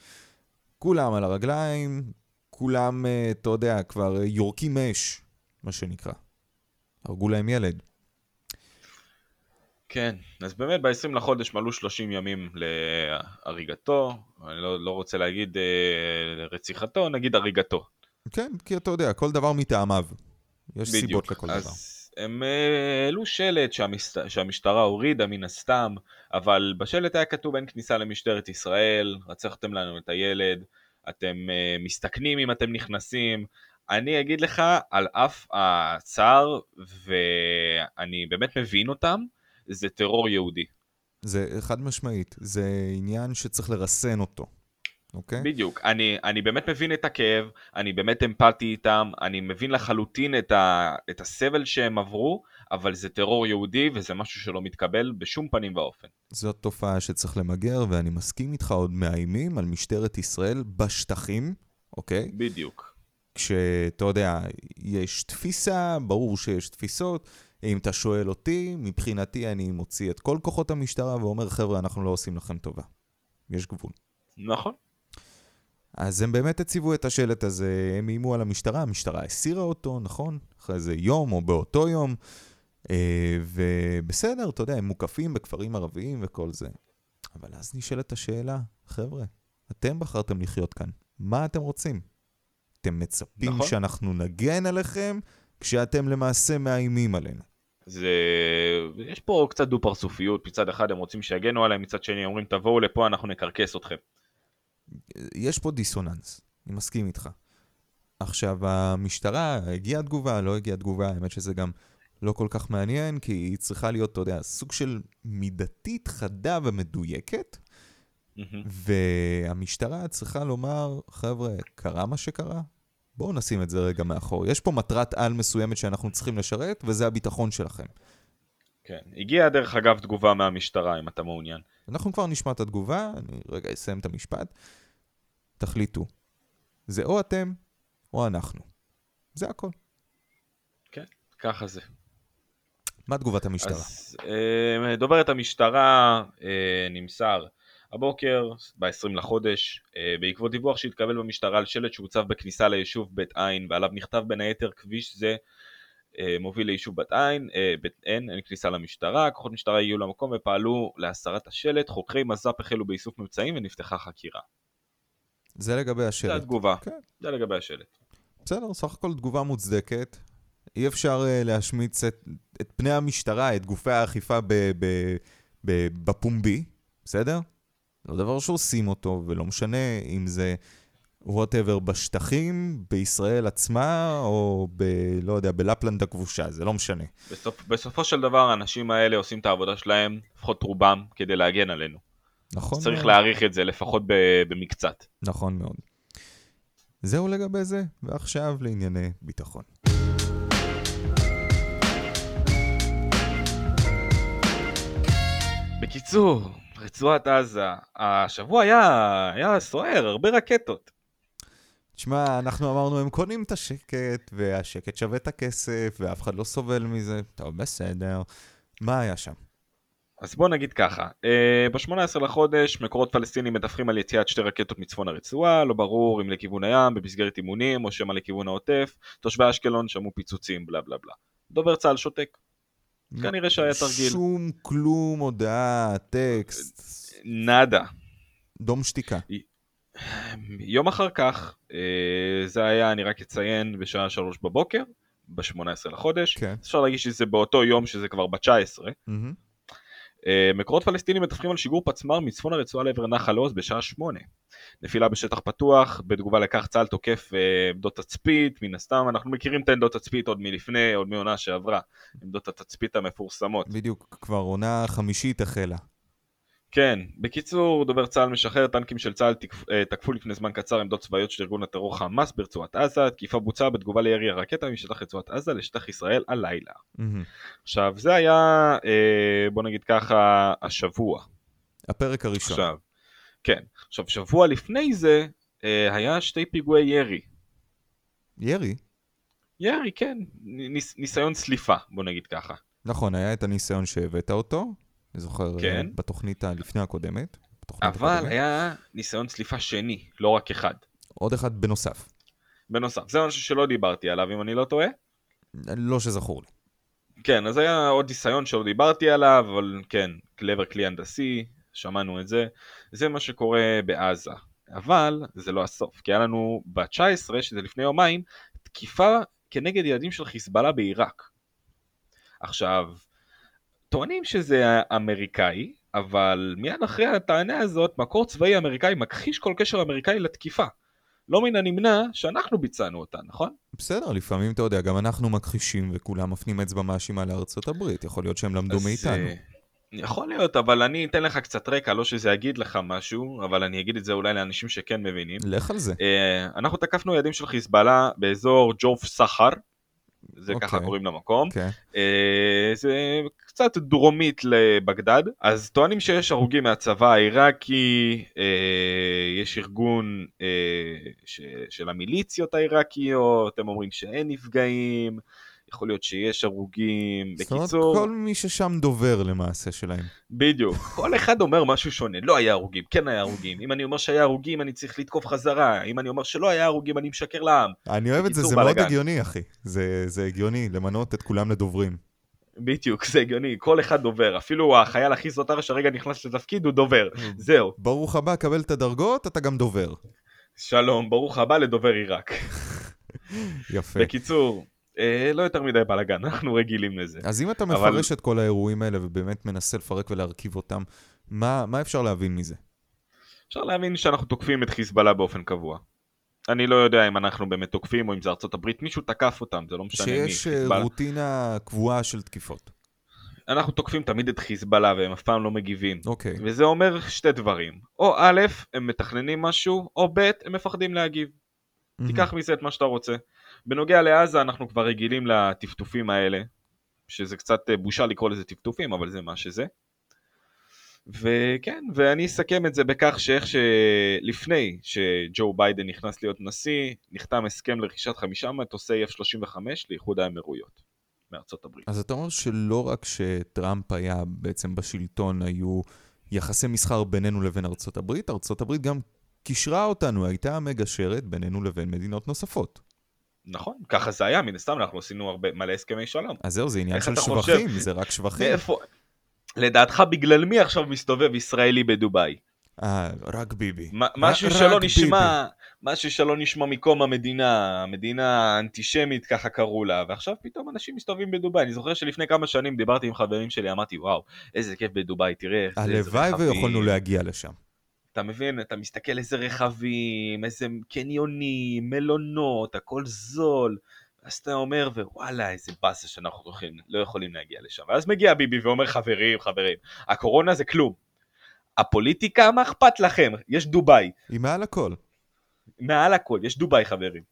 כולם על הרגליים, כולם, uh, אתה יודע, כבר יורקים אש, מה שנקרא. הרגו להם ילד. כן, אז באמת ב-20 לחודש מלאו 30 ימים להריגתו, אני לא, לא רוצה להגיד אה, רציחתו, נגיד הריגתו. כן, כי אתה יודע, כל דבר מטעמיו. יש בדיוק. סיבות לכל אז דבר. הם אה, העלו שלט שהמש... שהמשטרה הורידה מן הסתם, אבל בשלט היה כתוב אין כניסה למשטרת ישראל, רצחתם לנו את הילד, אתם אה, מסתכנים אם אתם נכנסים. אני אגיד לך, על אף הצער, ואני באמת מבין אותם, זה טרור יהודי. זה חד משמעית, זה עניין שצריך לרסן אותו, אוקיי? בדיוק, אני, אני באמת מבין את הכאב, אני באמת אמפתי איתם, אני מבין לחלוטין את, ה, את הסבל שהם עברו, אבל זה טרור יהודי וזה משהו שלא מתקבל בשום פנים ואופן. זאת תופעה שצריך למגר, ואני מסכים איתך עוד מאיימים על משטרת ישראל בשטחים, אוקיי? בדיוק. כשאתה יודע, יש תפיסה, ברור שיש תפיסות, אם אתה שואל אותי, מבחינתי אני מוציא את כל כוחות המשטרה ואומר, חבר'ה, אנחנו לא עושים לכם טובה. יש גבול. נכון. אז הם באמת הציבו את השלט הזה, הם איימו על המשטרה, המשטרה הסירה אותו, נכון? אחרי איזה יום או באותו יום. אה, ובסדר, אתה יודע, הם מוקפים בכפרים ערביים וכל זה. אבל אז נשאלת השאלה, חבר'ה, אתם בחרתם לחיות כאן, מה אתם רוצים? אתם מצפים נכון. שאנחנו נגן עליכם כשאתם למעשה מאיימים עלינו. זה... יש פה קצת דו-פרצופיות, מצד אחד הם רוצים שיגנו עליהם, מצד שני אומרים תבואו לפה אנחנו נקרקס אתכם. יש פה דיסוננס, אני מסכים איתך. עכשיו, המשטרה, הגיעה תגובה, לא הגיעה תגובה, האמת שזה גם לא כל כך מעניין, כי היא צריכה להיות, אתה יודע, סוג של מידתית, חדה ומדויקת, mm-hmm. והמשטרה צריכה לומר, חבר'ה, קרה מה שקרה, בואו נשים את זה רגע מאחור. יש פה מטרת על מסוימת שאנחנו צריכים לשרת, וזה הביטחון שלכם. כן. הגיעה דרך אגב תגובה מהמשטרה, אם אתה מעוניין. אנחנו כבר נשמע את התגובה, אני רגע אסיים את המשפט. תחליטו. זה או אתם, או אנחנו. זה הכל. כן, ככה זה. מה תגובת המשטרה? אז אה, דוברת המשטרה אה, נמסר הבוקר, ב-20 לחודש, אה, בעקבות דיווח שהתקבל במשטרה על שלט שהוצב בכניסה ליישוב בית עין ועליו נכתב בין היתר כביש זה מוביל ליישוב בת עין, בית עין, אין כניסה למשטרה, כוחות משטרה הגיעו למקום ופעלו להסרת השלט, חוקרי מז"פ החלו באיסוף מבצעים ונפתחה חקירה. זה לגבי השלט. זה התגובה, כן. זה לגבי השלט. בסדר, סך הכל תגובה מוצדקת. אי אפשר uh, להשמיץ את, את פני המשטרה, את גופי האכיפה בפומבי, בסדר? זה דבר שעושים אותו, ולא משנה אם זה whatever בשטחים, בישראל עצמה, או ב... לא יודע, בלפלנד הכבושה, זה לא משנה. בסופ, בסופו של דבר האנשים האלה עושים את העבודה שלהם, לפחות רובם, כדי להגן עלינו. נכון צריך מאוד. להעריך את זה, לפחות במקצת. נכון מאוד. זהו לגבי זה, ועכשיו לענייני ביטחון. בקיצור, רצועת עזה, השבוע היה, היה סוער, הרבה רקטות. תשמע, אנחנו אמרנו, הם קונים את השקט, והשקט שווה את הכסף, ואף אחד לא סובל מזה. טוב, בסדר. מה היה שם? אז בוא נגיד ככה, אה, ב-18 לחודש מקורות פלסטינים מדווחים על יציאת שתי רקטות מצפון הרצועה, לא ברור אם לכיוון הים, במסגרת אימונים, או שמא לכיוון העוטף, תושבי אשקלון שמעו פיצוצים, בלה בלה בלה. דובר צה"ל שותק. כנראה שהיה תרגיל. שום כלום, הודעה, טקסט. נאדה. דום שתיקה. יום אחר כך, אה, זה היה, אני רק אציין, בשעה שלוש בבוקר, ב-18 לחודש. כן. אפשר להגיד שזה באותו יום שזה כבר ב-19. Mm-hmm. אה, מקורות פלסטינים מדווחים על שיגור פצמ"ר מצפון הרצועה לעבר נחל עוז בשעה שמונה. נפילה בשטח פתוח, בתגובה לכך צה"ל תוקף אה, עמדות תצפית, מן הסתם אנחנו מכירים את העמדות תצפית עוד מלפני, עוד מעונה שעברה, עמדות התצפית המפורסמות. בדיוק, כבר עונה חמישית החלה. כן, בקיצור, דובר צה"ל משחרר, טנקים של צה"ל תקפ... אה, תקפו לפני זמן קצר עמדות צבאיות של ארגון הטרור חמאס ברצועת עזה, תקיפה בוצעה בתגובה לירי הרקטה משטח רצועת עזה לשטח ישראל הלילה. Mm-hmm. עכשיו, זה היה, אה, בוא נגיד ככה, השבוע. הפרק הראשון. עכשיו, כן. עכשיו, שבוע לפני זה, אה, היה שתי פיגועי ירי. ירי? ירי, כן. ניס, ניסיון סליפה, בוא נגיד ככה. נכון, היה את הניסיון שהבאת אותו, אני זוכר, כן. בתוכנית הלפני הקודמת. אבל הקודמת. היה ניסיון צליפה שני, לא רק אחד. עוד אחד בנוסף. בנוסף. זה משהו שלא דיברתי עליו, אם אני לא טועה. לא שזכור לי. כן, אז היה עוד ניסיון שלא דיברתי עליו, אבל כן, קלבר כלי הנדסי, שמענו את זה. זה מה שקורה בעזה. אבל זה לא הסוף, כי היה לנו ב-19, שזה לפני יומיים, תקיפה כנגד ילדים של חיזבאללה בעיראק. עכשיו, טוענים שזה אמריקאי, אבל מיד אחרי הטענה הזאת, מקור צבאי אמריקאי מכחיש כל קשר אמריקאי לתקיפה. לא מן הנמנע שאנחנו ביצענו אותה, נכון? בסדר, לפעמים אתה יודע, גם אנחנו מכחישים וכולם מפנים אצבע מאשימה לארצות הברית, יכול להיות שהם למדו אז, מאיתנו. אה, יכול להיות, אבל אני אתן לך קצת רקע, לא שזה יגיד לך משהו, אבל אני אגיד את זה אולי לאנשים שכן מבינים. לך על זה. אה, אנחנו תקפנו יעדים של חיזבאללה באזור ג'וף סחר, זה ככה אוקיי. קוראים למקום. כן. אה, זה קצת דרומית לבגדד, אז טוענים שיש הרוגים מהצבא העיראקי, אה, יש ארגון אה, של המיליציות העיראקיות, הם אומרים שאין נפגעים, יכול להיות שיש הרוגים, זאת אומרת, בקיצור, כל מי ששם דובר למעשה שלהם. בדיוק, כל אחד אומר משהו שונה, לא היה הרוגים, כן היה הרוגים, אם אני אומר שהיה הרוגים אני צריך לתקוף חזרה, אם אני אומר שלא היה הרוגים אני משקר לעם, אני אוהב את זה, בקיצור, זה מאוד. הגיוני, אחי. זה זה הגיוני למנות את כולם לדוברים. בדיוק, זה הגיוני, כל אחד דובר, אפילו החייל הכי זוטר שהרגע נכנס לתפקיד הוא דובר, זהו. ברוך הבא, קבל את הדרגות, אתה גם דובר. שלום, ברוך הבא לדובר עיראק. יפה. בקיצור, אה, לא יותר מדי בלאגן, אנחנו רגילים לזה. אז אם אתה אבל- מפרש את כל האירועים האלה ובאמת מנסה לפרק ולהרכיב אותם, מה מה אפשר להבין מזה? אפשר להבין שאנחנו תוקפים את חיזבאללה באופן קבוע. אני לא יודע אם אנחנו באמת תוקפים או אם זה ארצות הברית, מישהו תקף אותם, זה לא משנה מי. שיש אה, חיזבאללה. רוטינה קבועה של תקיפות. אנחנו תוקפים תמיד את חיזבאללה והם אף פעם לא מגיבים. אוקיי. וזה אומר שתי דברים. או א', הם מתכננים משהו, או ב', הם מפחדים להגיב. תיקח מזה את מה שאתה רוצה. בנוגע לעזה, אנחנו כבר רגילים לטפטופים האלה, שזה קצת אה, בושה לקרוא לזה טפטופים, אבל זה מה שזה. וכן, ואני אסכם את זה בכך שאיך שלפני שג'ו ביידן נכנס להיות נשיא, נחתם הסכם לרכישת חמישה מטוסי F-35 לאיחוד האמירויות, מארצות הברית. אז אתה אומר שלא רק שטראמפ היה בעצם בשלטון, היו יחסי מסחר בינינו לבין ארצות הברית, ארצות הברית גם קישרה אותנו, הייתה המגשרת בינינו לבין מדינות נוספות. נכון, ככה זה היה, מן הסתם אנחנו עשינו הרבה, מלא הסכמי שלום. אז זהו, זה עניין של שבחים, חושב? זה רק שבחים. מאיפה? לדעתך בגלל מי עכשיו מסתובב ישראלי בדובאי? אה, רק ביבי. מה- רק- משהו רק שלא ביבי. נשמע, משהו שלא נשמע מקום המדינה, המדינה האנטישמית ככה קראו לה, ועכשיו פתאום אנשים מסתובבים בדובאי. אני זוכר שלפני כמה שנים דיברתי עם חברים שלי, אמרתי וואו, איזה כיף בדובאי, תראה איך זה, איזה הלוואי רכבים." ויכולנו להגיע לשם. אתה מבין, אתה מסתכל איזה רכבים, איזה קניונים, מלונות, הכל זול. אז אתה אומר, ווואלה, איזה באסה שאנחנו יכולים, לא יכולים להגיע לשם. ואז מגיע ביבי ואומר, חברים, חברים, הקורונה זה כלום. הפוליטיקה, מה אכפת לכם? יש דובאי. היא מעל הכל. מעל הכל, יש דובאי, חברים.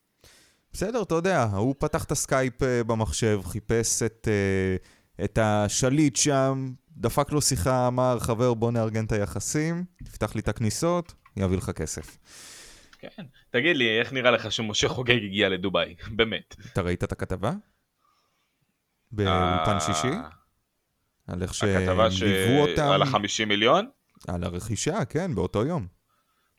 בסדר, אתה יודע, הוא פתח את הסקייפ אה, במחשב, חיפש את, אה, את השליט שם, דפק לו שיחה, אמר, חבר, בוא נארגן את היחסים, תפתח לי את הכניסות, יביא לך כסף. כן. תגיד לי, איך נראה לך שמשה חוגג הגיע לדובאי? באמת. אתה ראית את הכתבה? באולפן אה, שישי? על איך הכתבה ש... אותם, על ה-50 מיליון? על הרכישה, כן, באותו יום.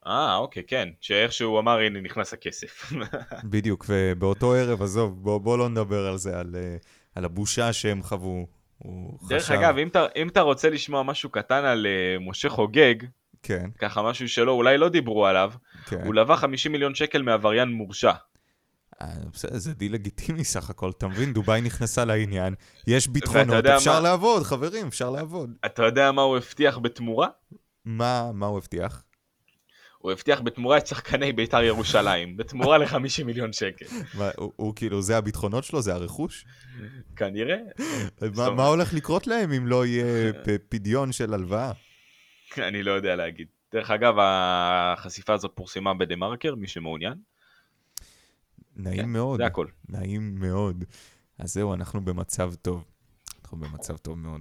אה, אוקיי, כן. שאיכשהו אמר, הנה, נכנס הכסף. בדיוק, ובאותו ערב, עזוב, בוא, בוא לא נדבר על זה, על, אה, על הבושה שהם חוו. דרך חשב, אגב, אם אתה, אם אתה רוצה לשמוע משהו קטן על uh, משה חוגג, כן, ככה משהו שלא, אולי לא דיברו עליו, כן. הוא לווה 50 מיליון שקל מעבריין מורשע. בסדר, זה די לגיטימי סך הכל, אתה מבין? דובאי נכנסה לעניין, יש ביטחונות, אפשר מה- לעבוד, חברים, אפשר לעבוד. אתה יודע מה הוא הבטיח בתמורה? מה, מה הוא הבטיח? הוא הבטיח בתמורה את שחקני בית"ר ירושלים, בתמורה ל-50 מיליון שקל. מה, הוא, הוא כאילו, זה הביטחונות שלו? זה הרכוש? כנראה. מה, מה הולך לקרות להם אם לא יהיה פדיון של הלוואה? אני לא יודע להגיד. דרך אגב, החשיפה הזאת פורסמה בדה מרקר, מי שמעוניין. נעים כן, מאוד. זה הכל. נעים מאוד. אז זהו, אנחנו במצב טוב. אנחנו במצב טוב מאוד.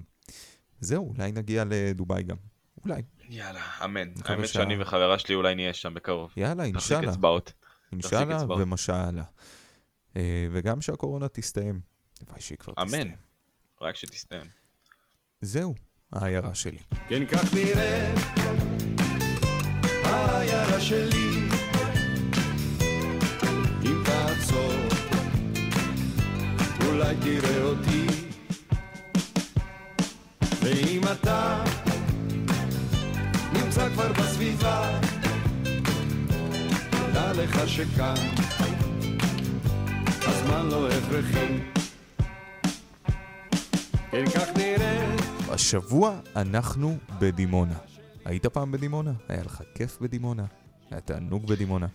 זהו, אולי נגיע לדובאי גם. אולי. יאללה, אמן. האמת שאני וחברה שלי אולי נהיה שם בקרוב. יאללה, אינשאללה. אצבעות. אינשאללה. ומשאללה. אה, וגם שהקורונה תסתיים. הלוואי שהיא כבר אמן. תסתיים. רק שתסתיים. זהו, העיירה שלי. כן כך נראה העיירה שלי אם תעצור אולי תראה אותי ואם אתה כבר בסביבה תדע לך שכאן הזמן לא הכרחי כן כך נראה השבוע אנחנו בדימונה. היית פעם בדימונה? היה לך כיף בדימונה? היה תענוג בדימונה?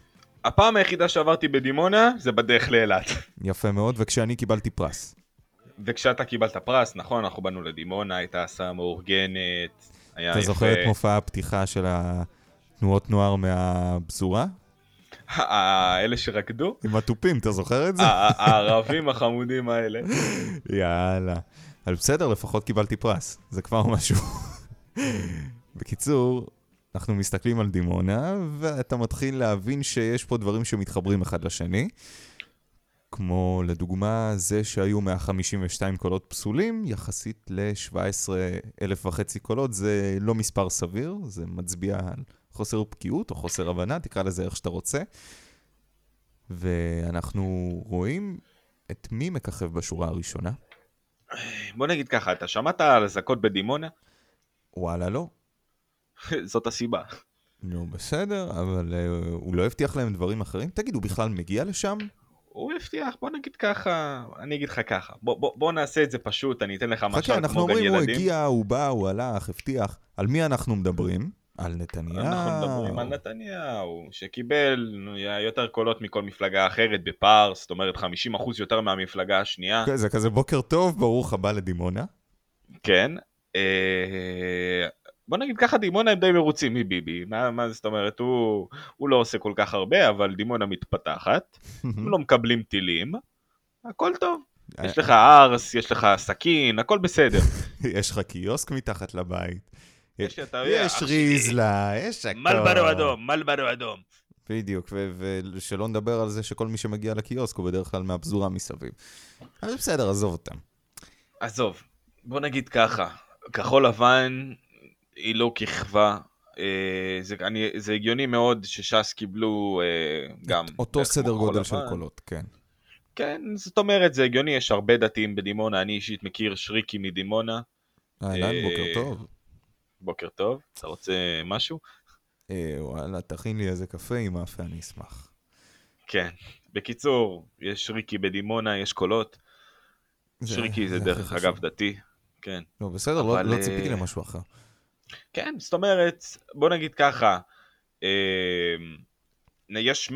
הפעם היחידה שעברתי בדימונה זה בדרך לאילת. יפה מאוד, וכשאני קיבלתי פרס. וכשאתה קיבלת פרס, נכון, אנחנו באנו לדימונה, הייתה הסעה מאורגנת, היה אתה יפה. זוכר את מופע הפתיחה של התנועות נוער מהפזורה? האלה שרקדו? עם התופים, אתה זוכר את זה? הערבים החמודים האלה. יאללה. אבל בסדר, לפחות קיבלתי פרס, זה כבר משהו. בקיצור, אנחנו מסתכלים על דימונה, ואתה מתחיל להבין שיש פה דברים שמתחברים אחד לשני. כמו לדוגמה זה שהיו 152 קולות פסולים, יחסית ל-17 אלף וחצי קולות, זה לא מספר סביר, זה מצביע על חוסר בקיאות או חוסר הבנה, תקרא לזה איך שאתה רוצה. ואנחנו רואים את מי מככב בשורה הראשונה. בוא נגיד ככה, אתה שמעת על אזעקות בדימונה? וואלה לא. זאת הסיבה. נו, בסדר, אבל uh, הוא לא הבטיח להם דברים אחרים? תגיד, הוא בכלל מגיע לשם? הוא הבטיח, בוא נגיד ככה, אני אגיד לך ככה, בוא, בוא, בוא נעשה את זה פשוט, אני אתן לך משל חכה, אנחנו כמו גן אומרים, הוא ילדים. הגיע, הוא בא, הוא הלך, הבטיח. על מי אנחנו מדברים? על נתניהו. אנחנו מדברים על נתניהו, שקיבל יותר קולות מכל מפלגה אחרת בפער, זאת אומרת 50% יותר מהמפלגה השנייה, זה כזה בוקר טוב, ברוך הבא לדימונה. כן. אה, בוא נגיד ככה, דימונה הם די מרוצים מביבי, מה, מה זאת אומרת, הוא, הוא לא עושה כל כך הרבה, אבל דימונה מתפתחת, הם לא מקבלים טילים, הכל טוב. יש לך ארס, יש לך סכין, הכל בסדר. יש לך קיוסק מתחת לבית. יש, יש. ריזלה, יש הכל. מלברו אדום, מלברו אדום. בדיוק, ושלא נדבר על זה שכל מי שמגיע לקיוסק הוא בדרך כלל מהפזורה מסביב. אבל בסדר, עזוב אותם. עזוב, בוא נגיד ככה, כחול לבן היא לא כיכבה. אה, זה, אני, זה הגיוני מאוד שש"ס קיבלו אה, גם... אותו סדר גודל. של קולות, כן. כן, זאת אומרת, זה הגיוני, יש הרבה דתיים בדימונה, אני אישית מכיר שריקי מדימונה. אהלן, אה, בוקר טוב. בוקר טוב, אתה רוצה משהו? אה, וואלה, תכין לי איזה קפה עם מאפה, אני אשמח. כן. בקיצור, יש שריקי בדימונה, יש קולות. שריקי זה הכי דרך. אגב דתי. כן. לא, בסדר, לא- אבל, לא אה, ציפיתי למשהו אחר. כן, זאת אומרת, בוא נגיד ככה, אה, יש 100%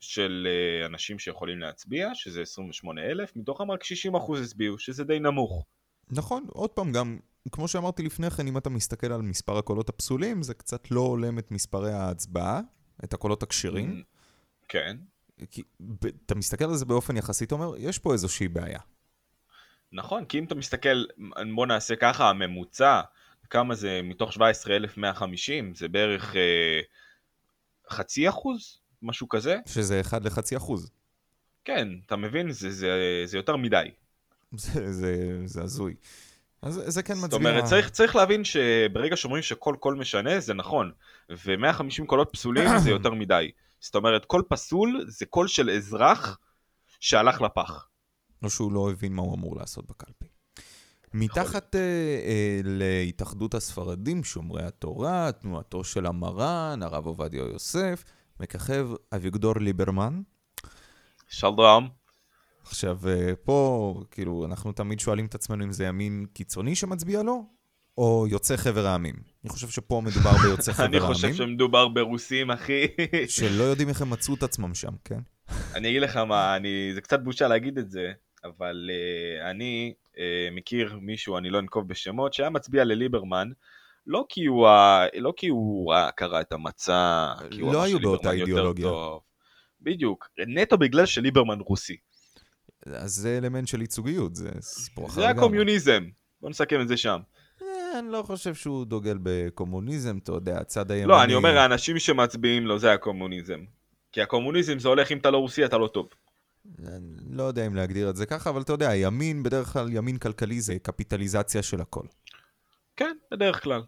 של אה, אנשים שיכולים להצביע, שזה 28,000, מתוכם רק 60% הצביעו, שזה די נמוך. נכון, עוד פעם, גם, כמו שאמרתי לפני כן, אם אתה מסתכל על מספר הקולות הפסולים, זה קצת לא הולם את מספרי ההצבעה, את הקולות הכשרים. כן, כי אתה מסתכל על זה באופן יחסי, אתה אומר, יש פה איזושהי בעיה. נכון, כי אם אתה מסתכל, בוא נעשה ככה, הממוצע, כמה זה מתוך 17,150, זה בערך אה, חצי אחוז, משהו כזה. שזה אחד לחצי אחוז. כן, אתה מבין? זה, זה, זה יותר מדי. זה, זה, זה הזוי. אז זה כן מצביע... זאת אומרת, צריך, צריך להבין שברגע שאומרים שכל קול משנה, זה נכון. ו-150 קולות פסולים זה יותר מדי. זאת אומרת, כל פסול זה קול של אזרח שהלך לפח. או שהוא לא הבין מה הוא אמור לעשות בקלפי. מתחת אה, אה, להתאחדות הספרדים, שומרי התורה, תנועתו של המרן, הרב עובדיה יוסף, מככב אביגדור ליברמן. שלום. עכשיו, אה, פה, כאילו, אנחנו תמיד שואלים את עצמנו אם זה ימין קיצוני שמצביע לו, או יוצא חבר העמים. אני חושב שפה מדובר ביוצא חבר העמים. אני חושב שמדובר ברוסים, אחי. שלא יודעים איך הם מצאו את עצמם שם, כן? אני אגיד לך מה, אני, זה קצת בושה להגיד את זה, אבל uh, אני uh, מכיר מישהו, אני לא אנקוב בשמות, שהיה מצביע לליברמן, לא כי הוא, לא כי הוא קרא את המצע, כי הוא לא היו באותה אידיאולוגיה. בדיוק, נטו בגלל שליברמן רוסי. אז זה אלמנט של ייצוגיות, זה סיפור אחר לגמרי. זה הקומיוניזם, בוא נסכם את זה שם. אה, אני לא חושב שהוא דוגל בקומוניזם, אתה יודע, הצד הימני... לא, אני אומר, האנשים שמצביעים לו זה הקומוניזם. כי הקומוניזם זה הולך אם אתה לא רוסי, אתה לא טוב. לא יודע אם להגדיר את זה ככה, אבל אתה יודע, ימין, בדרך כלל ימין כלכלי זה קפיטליזציה של הכל. כן, בדרך כלל.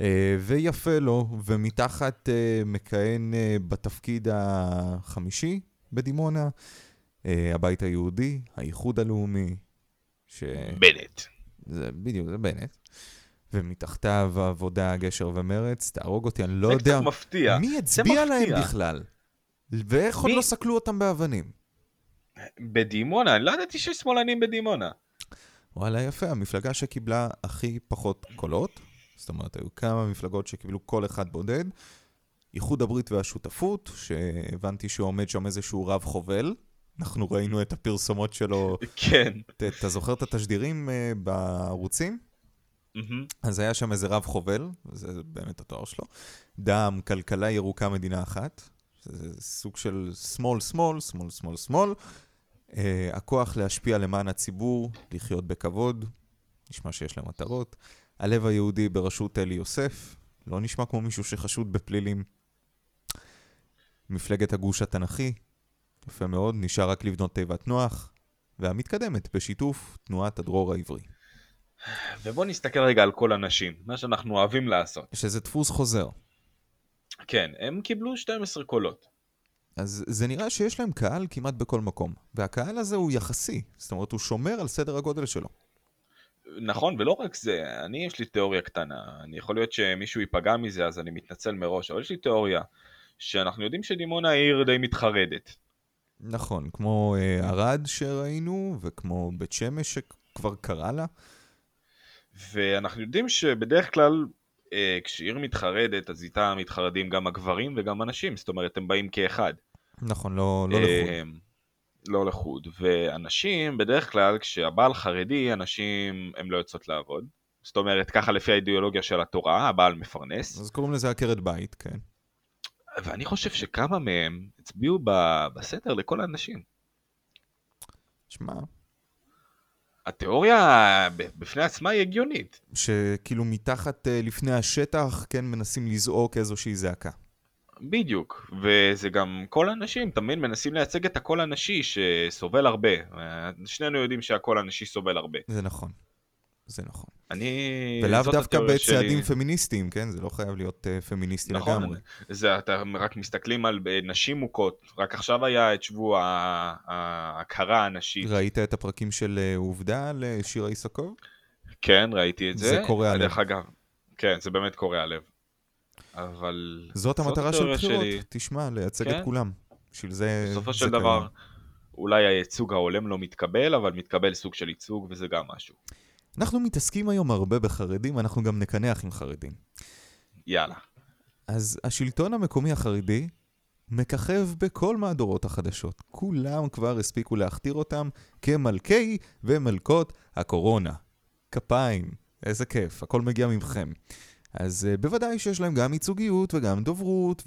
אה, ויפה לו, ומתחת אה, מכהן בתפקיד החמישי בדימונה, הבית היהודי, האיחוד הלאומי, ש... בנט. זה בדיוק, זה בנט. ומתחתיו עבודה, גשר ומרץ, תהרוג אותי, אני לא יודע... זה קצת מפתיע. מי הצביע להם בכלל? ואיך מי... עוד לא סקלו אותם באבנים? בדימונה, אני לא ידעתי שיש שמאלנים בדימונה. וואלה, יפה, המפלגה שקיבלה הכי פחות קולות, זאת אומרת, היו כמה מפלגות שקיבלו קול אחד בודד, איחוד הברית והשותפות, שהבנתי שעומד שם איזשהו רב חובל, אנחנו ראינו את הפרסומות שלו. כן. אתה זוכר את התשדירים uh, בערוצים? אז היה שם איזה רב חובל, זה באמת התואר שלו. דם, כלכלה ירוקה, מדינה אחת. זה סוג של שמאל, שמאל, שמאל, שמאל, שמאל. Uh, הכוח להשפיע למען הציבור, לחיות בכבוד, נשמע שיש להם מטרות. הלב היהודי בראשות אלי יוסף, לא נשמע כמו מישהו שחשוד בפלילים. מפלגת הגוש התנ"כי, יפה מאוד, נשאר רק לבנות תיבת נוח, והמתקדמת בשיתוף תנועת הדרור העברי. ובוא נסתכל רגע על כל הנשים, מה שאנחנו אוהבים לעשות. שזה דפוס חוזר. כן, הם קיבלו 12 קולות. אז זה נראה שיש להם קהל כמעט בכל מקום, והקהל הזה הוא יחסי, זאת אומרת הוא שומר על סדר הגודל שלו. נכון, ולא רק זה, אני יש לי תיאוריה קטנה, אני יכול להיות שמישהו ייפגע מזה אז אני מתנצל מראש, אבל יש לי תיאוריה שאנחנו יודעים שדימונה היא עיר די מתחרדת. נכון, כמו uh, ערד שראינו, וכמו בית שמש שכבר קרה לה. ואנחנו יודעים שבדרך כלל uh, כשעיר מתחרדת, אז איתה מתחרדים גם הגברים וגם הנשים, זאת אומרת, הם באים כאחד. נכון, לא, לא uh, לחוד. לא לחוד. ואנשים, בדרך כלל, כשהבעל חרדי, אנשים, הם לא יוצאות לעבוד. זאת אומרת, ככה לפי האידיאולוגיה של התורה, הבעל מפרנס. אז קוראים לזה עקרת בית, כן. ואני חושב שכמה מהם הצביעו בסתר לכל האנשים. שמע... התיאוריה בפני עצמה היא הגיונית. שכאילו מתחת אה, לפני השטח, כן, מנסים לזעוק איזושהי זעקה. בדיוק, וזה גם כל האנשים, תמיד מנסים לייצג את הקול הנשי שסובל הרבה. שנינו יודעים שהקול הנשי סובל הרבה. זה נכון. זה נכון. אני... ולאו דווקא בצעדים שלי... פמיניסטיים, כן? זה לא חייב להיות uh, פמיניסטי נכון, לגמרי. זה, אתה רק מסתכלים על אה, נשים מוכות. רק עכשיו היה את שבוע ההכרה הנשית. ראית את הפרקים של uh, עובדה לשירה איסקוב? כן, ראיתי את זה. זה קורע הלב. דרך אגב, כן, זה באמת קורע הלב. אבל... זאת המטרה של בחירות, שלי... תשמע, לייצג כן? את כולם. בשביל זה... בסופו של דבר, אולי הייצוג ההולם לא מתקבל, אבל מתקבל סוג של ייצוג, וזה גם משהו. אנחנו מתעסקים היום הרבה בחרדים, אנחנו גם נקנח עם חרדים. יאללה. אז השלטון המקומי החרדי מככב בכל מהדורות החדשות. כולם כבר הספיקו להכתיר אותם כמלכי ומלכות הקורונה. כפיים, איזה כיף, הכל מגיע ממכם. אז uh, בוודאי שיש להם גם ייצוגיות וגם דוברות,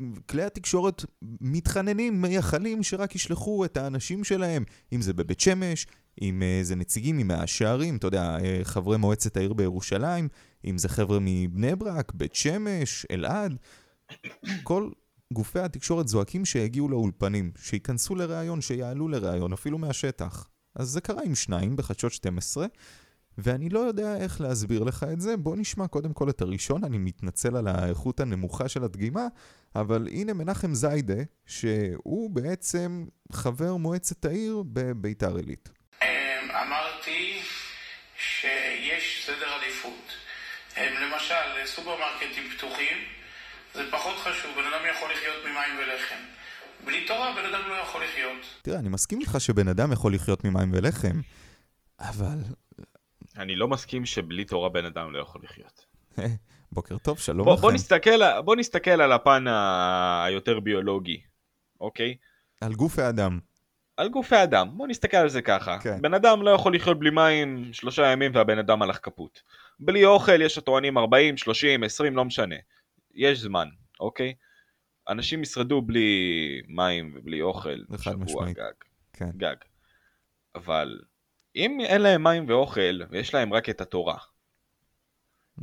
וכלי התקשורת מתחננים, מייחלים שרק ישלחו את האנשים שלהם, אם זה בבית שמש, עם איזה נציגים ממאה שערים, אתה יודע, אה, חברי מועצת העיר בירושלים, אם זה חבר'ה מבני ברק, בית שמש, אלעד, כל גופי התקשורת זועקים שיגיעו לאולפנים, שייכנסו לראיון, שיעלו לראיון, אפילו מהשטח. אז זה קרה עם שניים בחדשות 12, ואני לא יודע איך להסביר לך את זה. בוא נשמע קודם כל את הראשון, אני מתנצל על האיכות הנמוכה של הדגימה, אבל הנה מנחם זיידה, שהוא בעצם חבר מועצת העיר בביתר עילית. אמרתי שיש סדר עדיפות. למשל, סופרמרקטים פתוחים, זה פחות חשוב, בן אדם יכול לחיות ממים ולחם. בלי תורה בן אדם לא יכול לחיות. תראה, אני מסכים איתך שבן אדם יכול לחיות ממים ולחם, אבל... אני לא מסכים שבלי תורה בן אדם לא יכול לחיות. בוקר טוב, שלום בוא, לכם. בוא, נסתכל, בוא נסתכל על הפן היותר ביולוגי, אוקיי? על גוף האדם. על גופי אדם, בוא נסתכל על זה ככה. כן. בן אדם לא יכול לחיות בלי מים שלושה ימים והבן אדם הלך כפות. בלי אוכל יש הטוענים 40, 30, 20, לא משנה. יש זמן, אוקיי? אנשים ישרדו בלי מים ובלי אוכל שבוע משמעית. גג. כן. גג. אבל אם אין להם מים ואוכל ויש להם רק את התורה,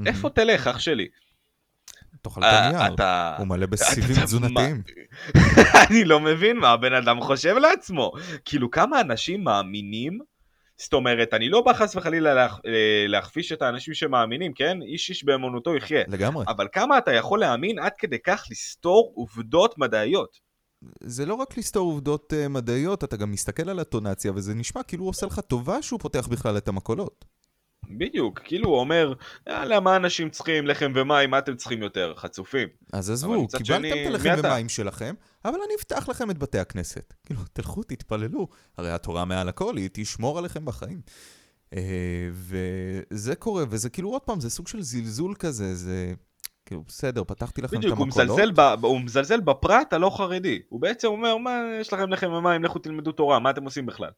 איפה תלך אח שלי? תאכל אה, את הנייר. אתה... הוא מלא בסיבים תזונתיים. אני לא מבין מה הבן אדם חושב לעצמו. כאילו, כמה אנשים מאמינים? זאת אומרת, אני לא בא חס וחלילה להכ... אה, להכפיש את האנשים שמאמינים, כן? איש איש באמונתו יחיה. לגמרי. אבל כמה אתה יכול להאמין עד כדי כך לסתור עובדות מדעיות? זה לא רק לסתור עובדות אה, מדעיות, אתה גם מסתכל על הטונציה, וזה נשמע כאילו הוא עושה לך טובה שהוא פותח בכלל את המקולות. בדיוק, כאילו הוא אומר, יאללה, מה אנשים צריכים? לחם ומים, מה אתם צריכים יותר? חצופים. אז עזבו, קיבלתם שני, את הלחם? ומים שלכם, אבל אני אפתח לכם את בתי הכנסת. כאילו, תלכו, תתפללו. הרי התורה מעל הכל, היא תשמור עליכם בחיים. אה, וזה קורה, וזה כאילו, עוד פעם, זה סוג של זלזול כזה, זה... כאילו, בסדר, פתחתי לכם את בדיוק, הוא המקולות. מזלזל, ב... הוא מזלזל בפרט הלא חרדי. הוא בעצם אומר, מה, יש לכם לחם ומים, לכו תלמדו תורה, מה אתם עושים בכלל?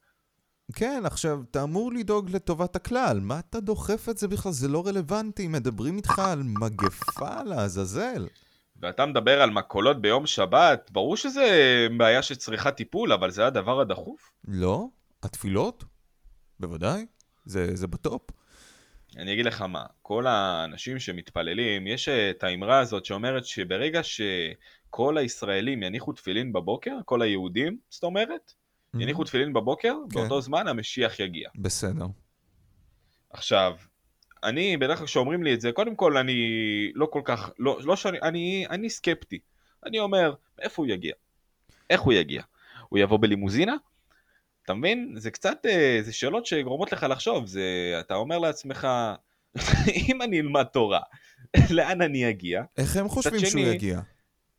כן, עכשיו, אתה אמור לדאוג לטובת הכלל. מה אתה דוחף את זה בכלל? זה לא רלוונטי. מדברים איתך על מגפה לעזאזל. ואתה מדבר על מכולות ביום שבת, ברור שזה בעיה שצריכה טיפול, אבל זה הדבר הדחוף. לא? התפילות? בוודאי. זה, זה בטופ. אני אגיד לך מה, כל האנשים שמתפללים, יש את האמרה הזאת שאומרת שברגע שכל הישראלים יניחו תפילין בבוקר, כל היהודים, זאת אומרת, יניחו תפילין בבוקר, כן. באותו זמן המשיח יגיע. בסדר. עכשיו, אני, בדרך כלל כשאומרים לי את זה, קודם כל אני לא כל כך, לא, לא שאני, אני, אני סקפטי. אני אומר, מאיפה הוא יגיע? איך הוא יגיע? הוא יבוא בלימוזינה? אתה מבין? זה קצת, אה, זה שאלות שגורמות לך לחשוב, זה, אתה אומר לעצמך, אם אני אלמד תורה, לאן אני אגיע? איך הם חושבים שהוא שני- יגיע?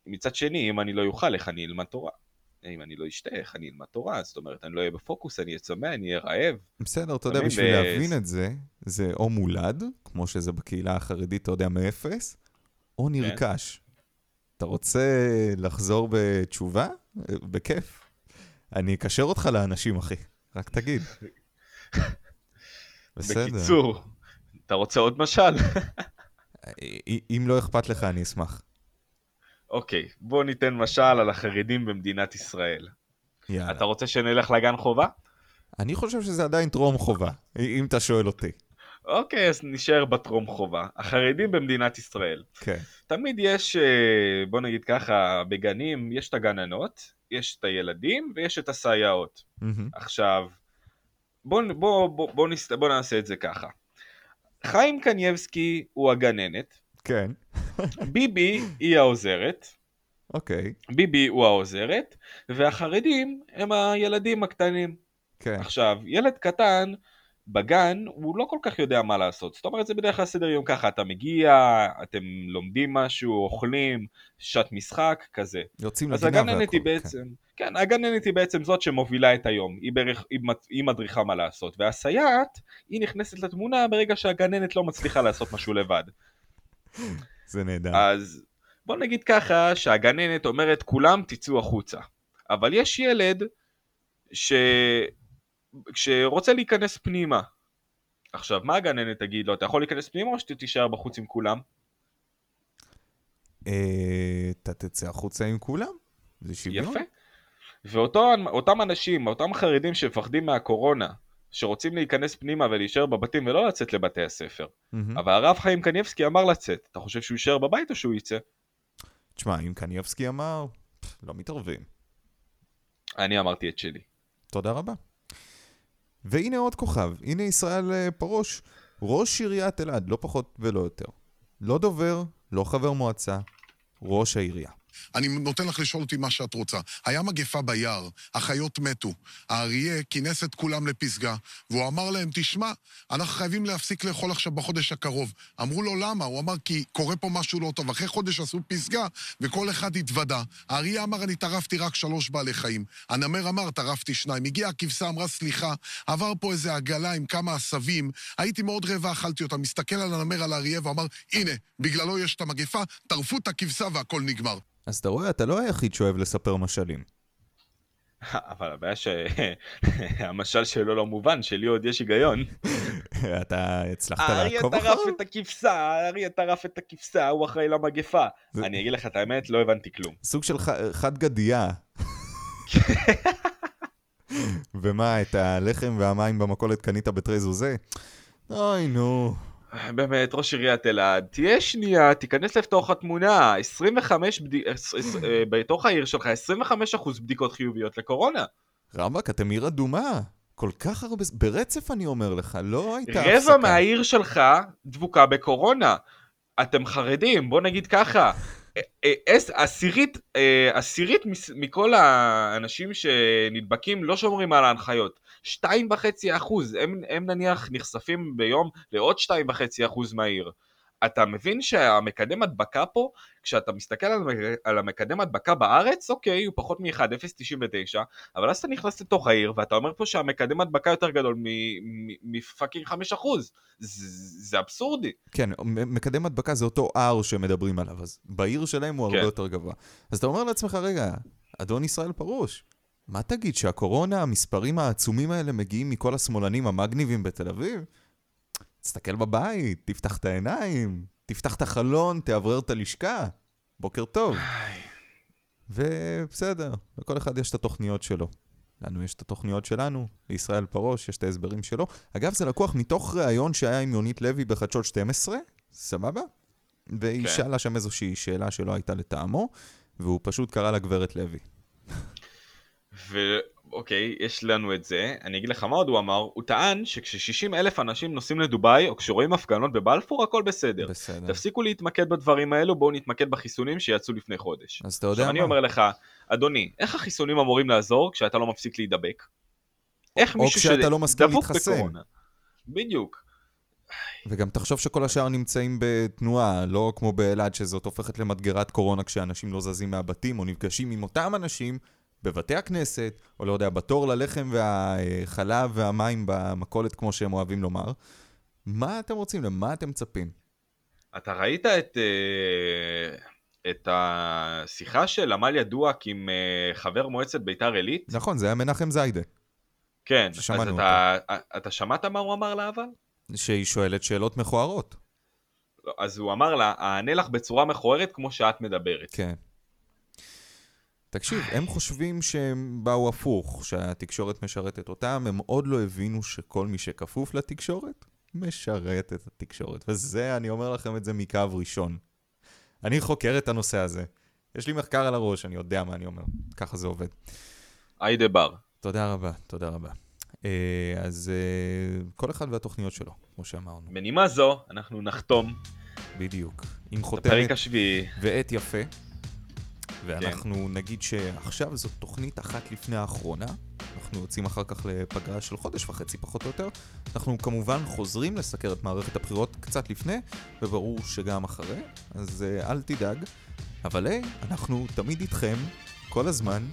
מצד שני, אם אני לא אוכל, איך אני אלמד תורה? אם אני לא אשתה, איך אני אלמד תורה? זאת אומרת, אני לא אהיה בפוקוס, אני אהיה צמא, אני אהיה רעב. בסדר, אתה יודע? בשביל ו- להבין את זה, זה או מולד, כמו שזה בקהילה החרדית, אתה יודע, מאפס, או נרכש. אתה רוצה לחזור בתשובה? אה, בכיף. אני אקשר אותך לאנשים, אחי. רק תגיד. בסדר. בקיצור, אתה רוצה עוד משל? אם לא אכפת לך, אני אשמח. אוקיי, בוא ניתן משל על החרדים במדינת ישראל. יאללה. אתה רוצה שנלך לגן חובה? אני חושב שזה עדיין טרום חובה, אם אתה שואל אותי. אוקיי, אז נשאר בטרום חובה. החרדים במדינת ישראל. כן. תמיד יש, אה, בוא נגיד ככה, בגנים יש את הגננות, יש את הילדים ויש את הסייעות. מהמם. עכשיו, בוא, בוא, בוא, בוא, נס, בוא נעשה את זה ככה. חיים קנייבסקי הוא הגננת, כן. ביבי היא העוזרת, אוקיי. ביבי הוא העוזרת, והחרדים הם הילדים הקטנים. כן. עכשיו, ילד קטן בגן, הוא לא כל כך יודע מה לעשות. זאת אומרת, זה בדרך כלל סדר יום ככה, אתה מגיע, אתם לומדים משהו, אוכלים, שעת משחק, כזה. יוצאים אז לגינה והכל. הגננת היא כן. בעצם, כן, הגננת היא בעצם זאת שמובילה את היום, היא, בערך, היא, היא מדריכה מה לעשות, והסייעת, היא נכנסת לתמונה ברגע שהגננת לא מצליחה לעשות משהו לבד. זה נהדר. אז בוא נגיד ככה, שהגננת אומרת כולם תצאו החוצה, אבל יש ילד ש... שרוצה להיכנס פנימה. עכשיו, מה הגננת תגיד לו? אתה יכול להיכנס פנימה או שתישאר בחוץ עם כולם? אה, אתה תצא החוצה עם כולם? זה שוויון? יפה. ואותם אנשים, אותם חרדים שמפחדים מהקורונה, שרוצים להיכנס פנימה ולהישאר בבתים ולא לצאת לבתי הספר. מהמם. אבל הרב חיים קניבסקי אמר לצאת. אתה חושב שהוא יישאר בבית או שהוא יצא? תשמע, אם קניבסקי אמר, לא מתערבים. אני אמרתי את שלי. תודה רבה. והנה עוד כוכב, הנה ישראל אה, פרוש, ראש עיריית אלעד, לא פחות ולא יותר. לא דובר, לא חבר מועצה, ראש העירייה. אני נותן לך לשאול אותי מה שאת רוצה. היה מגפה ביער, החיות מתו. האריה כינס את כולם לפסגה, והוא אמר להם, תשמע, אנחנו חייבים להפסיק לאכול עכשיו בחודש הקרוב. אמרו לו, למה? הוא אמר, כי קורה פה משהו לא טוב. אחרי חודש עשו פסגה, וכל אחד התוודה. האריה אמר, אני טרפתי רק שלוש בעלי חיים. הנמר אמר, טרפתי שניים. הגיעה הכבשה, אמרה, סליחה, עבר פה איזה עגלה עם כמה עשבים, הייתי מאוד רעבה, אכלתי אותה. מסתכל על הנמר, על האריה, ואמר, הנה, בגללו יש את המגפה, טרפו את הכבשה והכל נגמר. אז אתה רואה, אתה לא היחיד שאוהב לספר משלים. אבל הבעיה שהמשל שלו לא מובן, שלי עוד יש היגיון. אתה הצלחת האריה לעקוב טרף אחריו? את הכבשה, האריה טרף את הכבשה, הוא אחראי למגפה. זה- אני אגיד לך את האמת, לא הבנתי כלום. סוג של חד גדיה. ומה, את הלחם והמים במכולת קנית בתרי זוזה? אוי נו. באמת, ראש עיריית אלעד, תהיה שנייה, תיכנס לתוך התמונה, 25 בדיק... אה, בתוך העיר שלך, 25% בדיקות חיוביות לקורונה. רמב"ק, אתם עיר אדומה. כל כך הרבה... ברצף אני אומר לך, לא הייתה הפסקה. רבע מהעיר שלך דבוקה בקורונה. אתם חרדים, בוא נגיד ככה. אה, אה, עש- עשירית, אה, עשירית מכל האנשים שנדבקים לא שומרים על ההנחיות. שתיים וחצי אחוז, הם, הם נניח נחשפים ביום לעוד שתיים וחצי אחוז מהעיר. אתה מבין שהמקדם הדבקה פה, כשאתה מסתכל על, על המקדם הדבקה בארץ, אוקיי, הוא פחות מ-1.099, אבל אז אתה נכנס לתוך העיר, ואתה אומר פה שהמקדם הדבקה יותר גדול מפאקינג 5 אחוז. זה, זה אבסורדי. כן, מקדם הדבקה זה אותו R שמדברים עליו, אז בעיר שלהם הוא הרבה כן. יותר גבוה. אז אתה אומר לעצמך, רגע, אדון ישראל פרוש, מה תגיד, שהקורונה, המספרים העצומים האלה מגיעים מכל השמאלנים המגניבים בתל אביב? תסתכל בבית, תפתח את העיניים, תפתח את החלון, תאוורר את הלשכה. בוקר טוב. ובסדר, לכל אחד יש את התוכניות שלו. לנו יש את התוכניות שלנו, לישראל פרוש יש את ההסברים שלו. אגב, זה לקוח מתוך ראיון שהיה עם יונית לוי בחדשות 12, סבבה? והיא כן. שאלה שם איזושהי שאלה שלא הייתה לטעמו, והוא פשוט קרא לה גברת לוי. ואוקיי, יש לנו את זה. אני אגיד לך מה עוד הוא אמר. הוא טען שכש-60 אלף אנשים נוסעים לדובאי, או כשרואים הפגנות בבלפור, הכל בסדר. בסדר. תפסיקו להתמקד בדברים האלו, בואו נתמקד בחיסונים שיצאו לפני חודש. אז אתה יודע עכשיו אני מה? אומר לך, אדוני, איך החיסונים אמורים לעזור כשאתה לא מפסיק להידבק? איך או מישהו לא שדבוק להתחסן. בקורונה? בדיוק. וגם תחשוב שכל השאר נמצאים בתנועה, לא כמו באלעד שזאת הופכת למדגרת קורונה כשאנשים לא זזים מהבתים, או נפגשים עם אותם אנשים בבתי הכנסת, או לא יודע, בתור ללחם והחלב והמים במכולת, כמו שהם אוהבים לומר. מה אתם רוצים? למה אתם מצפים? אתה ראית את, אה, את השיחה של עמליה דואק עם אה, חבר מועצת ביתר עילית? נכון, זה היה מנחם זיידה, כן, אז אתה, אתה שמעת מה הוא אמר לה אבל? שהיא שואלת שאלות מכוערות. לא, אז הוא אמר לה, אענה לך בצורה מכוערת כמו שאת מדברת. כן. תקשיב, הם חושבים שהם באו הפוך, שהתקשורת משרתת אותם, הם עוד לא הבינו שכל מי שכפוף לתקשורת, משרת את התקשורת. וזה, אני אומר לכם את זה מקו ראשון. אני חוקר את הנושא הזה. יש לי מחקר על הראש, אני יודע מה אני אומר. ככה זה עובד. היידה בר. תודה רבה, תודה רבה. אה, אז אה, כל אחד והתוכניות שלו, כמו שאמרנו. בנימה זו, אנחנו נחתום בדיוק. עם חותמת הפרק השביעי. ועט יפה. ואנחנו נגיד שעכשיו זאת תוכנית אחת לפני האחרונה. אנחנו יוצאים אחר כך לפגרה של חודש וחצי פחות או יותר. אנחנו כמובן חוזרים לסקר את מערכת הבחירות קצת לפני, וברור שגם אחרי, אז uh, אל תדאג. אבל היי, אנחנו תמיד איתכם, כל הזמן,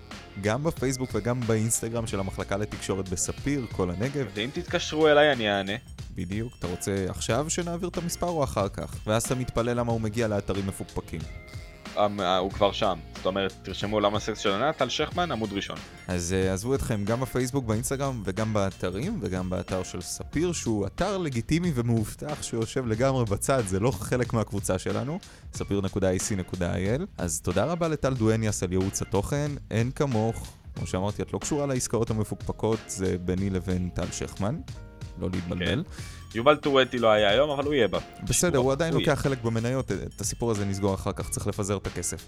גם בפייסבוק וגם באינסטגרם של המחלקה לתקשורת בספיר, כל הנגב. ואם תתקשרו אליי אני אענה. בדיוק, אתה רוצה עכשיו שנעביר את המספר או אחר כך? ואז אתה מתפלא למה הוא מגיע לאתרים מפוקפקים. אמ, אה, הוא כבר שם. זאת אומרת, תרשמו עולם הסקס של ענת, טל שכמן, עמוד ראשון. אז uh, עזבו אתכם גם בפייסבוק, באינסטגרם וגם באתרים, וגם באתר של ספיר, שהוא אתר לגיטימי ומאובטח שיושב לגמרי בצד, זה לא חלק מהקבוצה שלנו, ספיר.ac.il. אז תודה רבה לטל דואניאס על ייעוץ התוכן, אין כמוך, כמו שאמרתי, את לא קשורה לעסקאות המפוקפקות, זה ביני לבין טל שכמן, לא להתבלבל. יובל טורטי לא היה היום, אבל הוא יהיה בה. בסדר, הוא עדיין לוקח חלק במניות, את הסיפור הזה נסגור אחר כך, צריך לפזר את הכסף.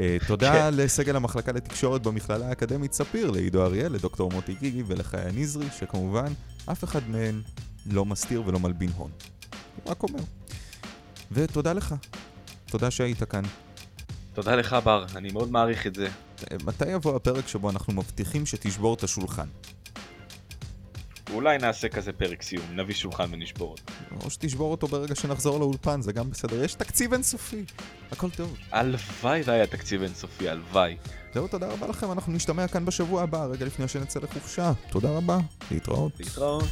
אה, תודה לסגל המחלקה לתקשורת במכללה האקדמית ספיר, לעידו אריאל, לדוקטור מוטי גיגי ולחיה נזרי, שכמובן, אף אחד מהם לא מסתיר ולא מלבין הון. הוא רק אומר. ותודה לך. תודה שהיית כאן. תודה לך בר, אני מאוד מעריך את זה. אה, מתי יבוא הפרק שבו אנחנו מבטיחים שתשבור את השולחן? אולי נעשה כזה פרק סיום, נביא שולחן ונשבור אותו. או שתשבור אותו ברגע שנחזור לאולפן, זה גם בסדר. יש תקציב אינסופי, הכל טוב. הלוואי והיה תקציב אינסופי, הלוואי. זהו, תודה רבה לכם, אנחנו נשתמע כאן בשבוע הבא, רגע לפני שנצא לחופשה. תודה רבה, להתראות. להתראות.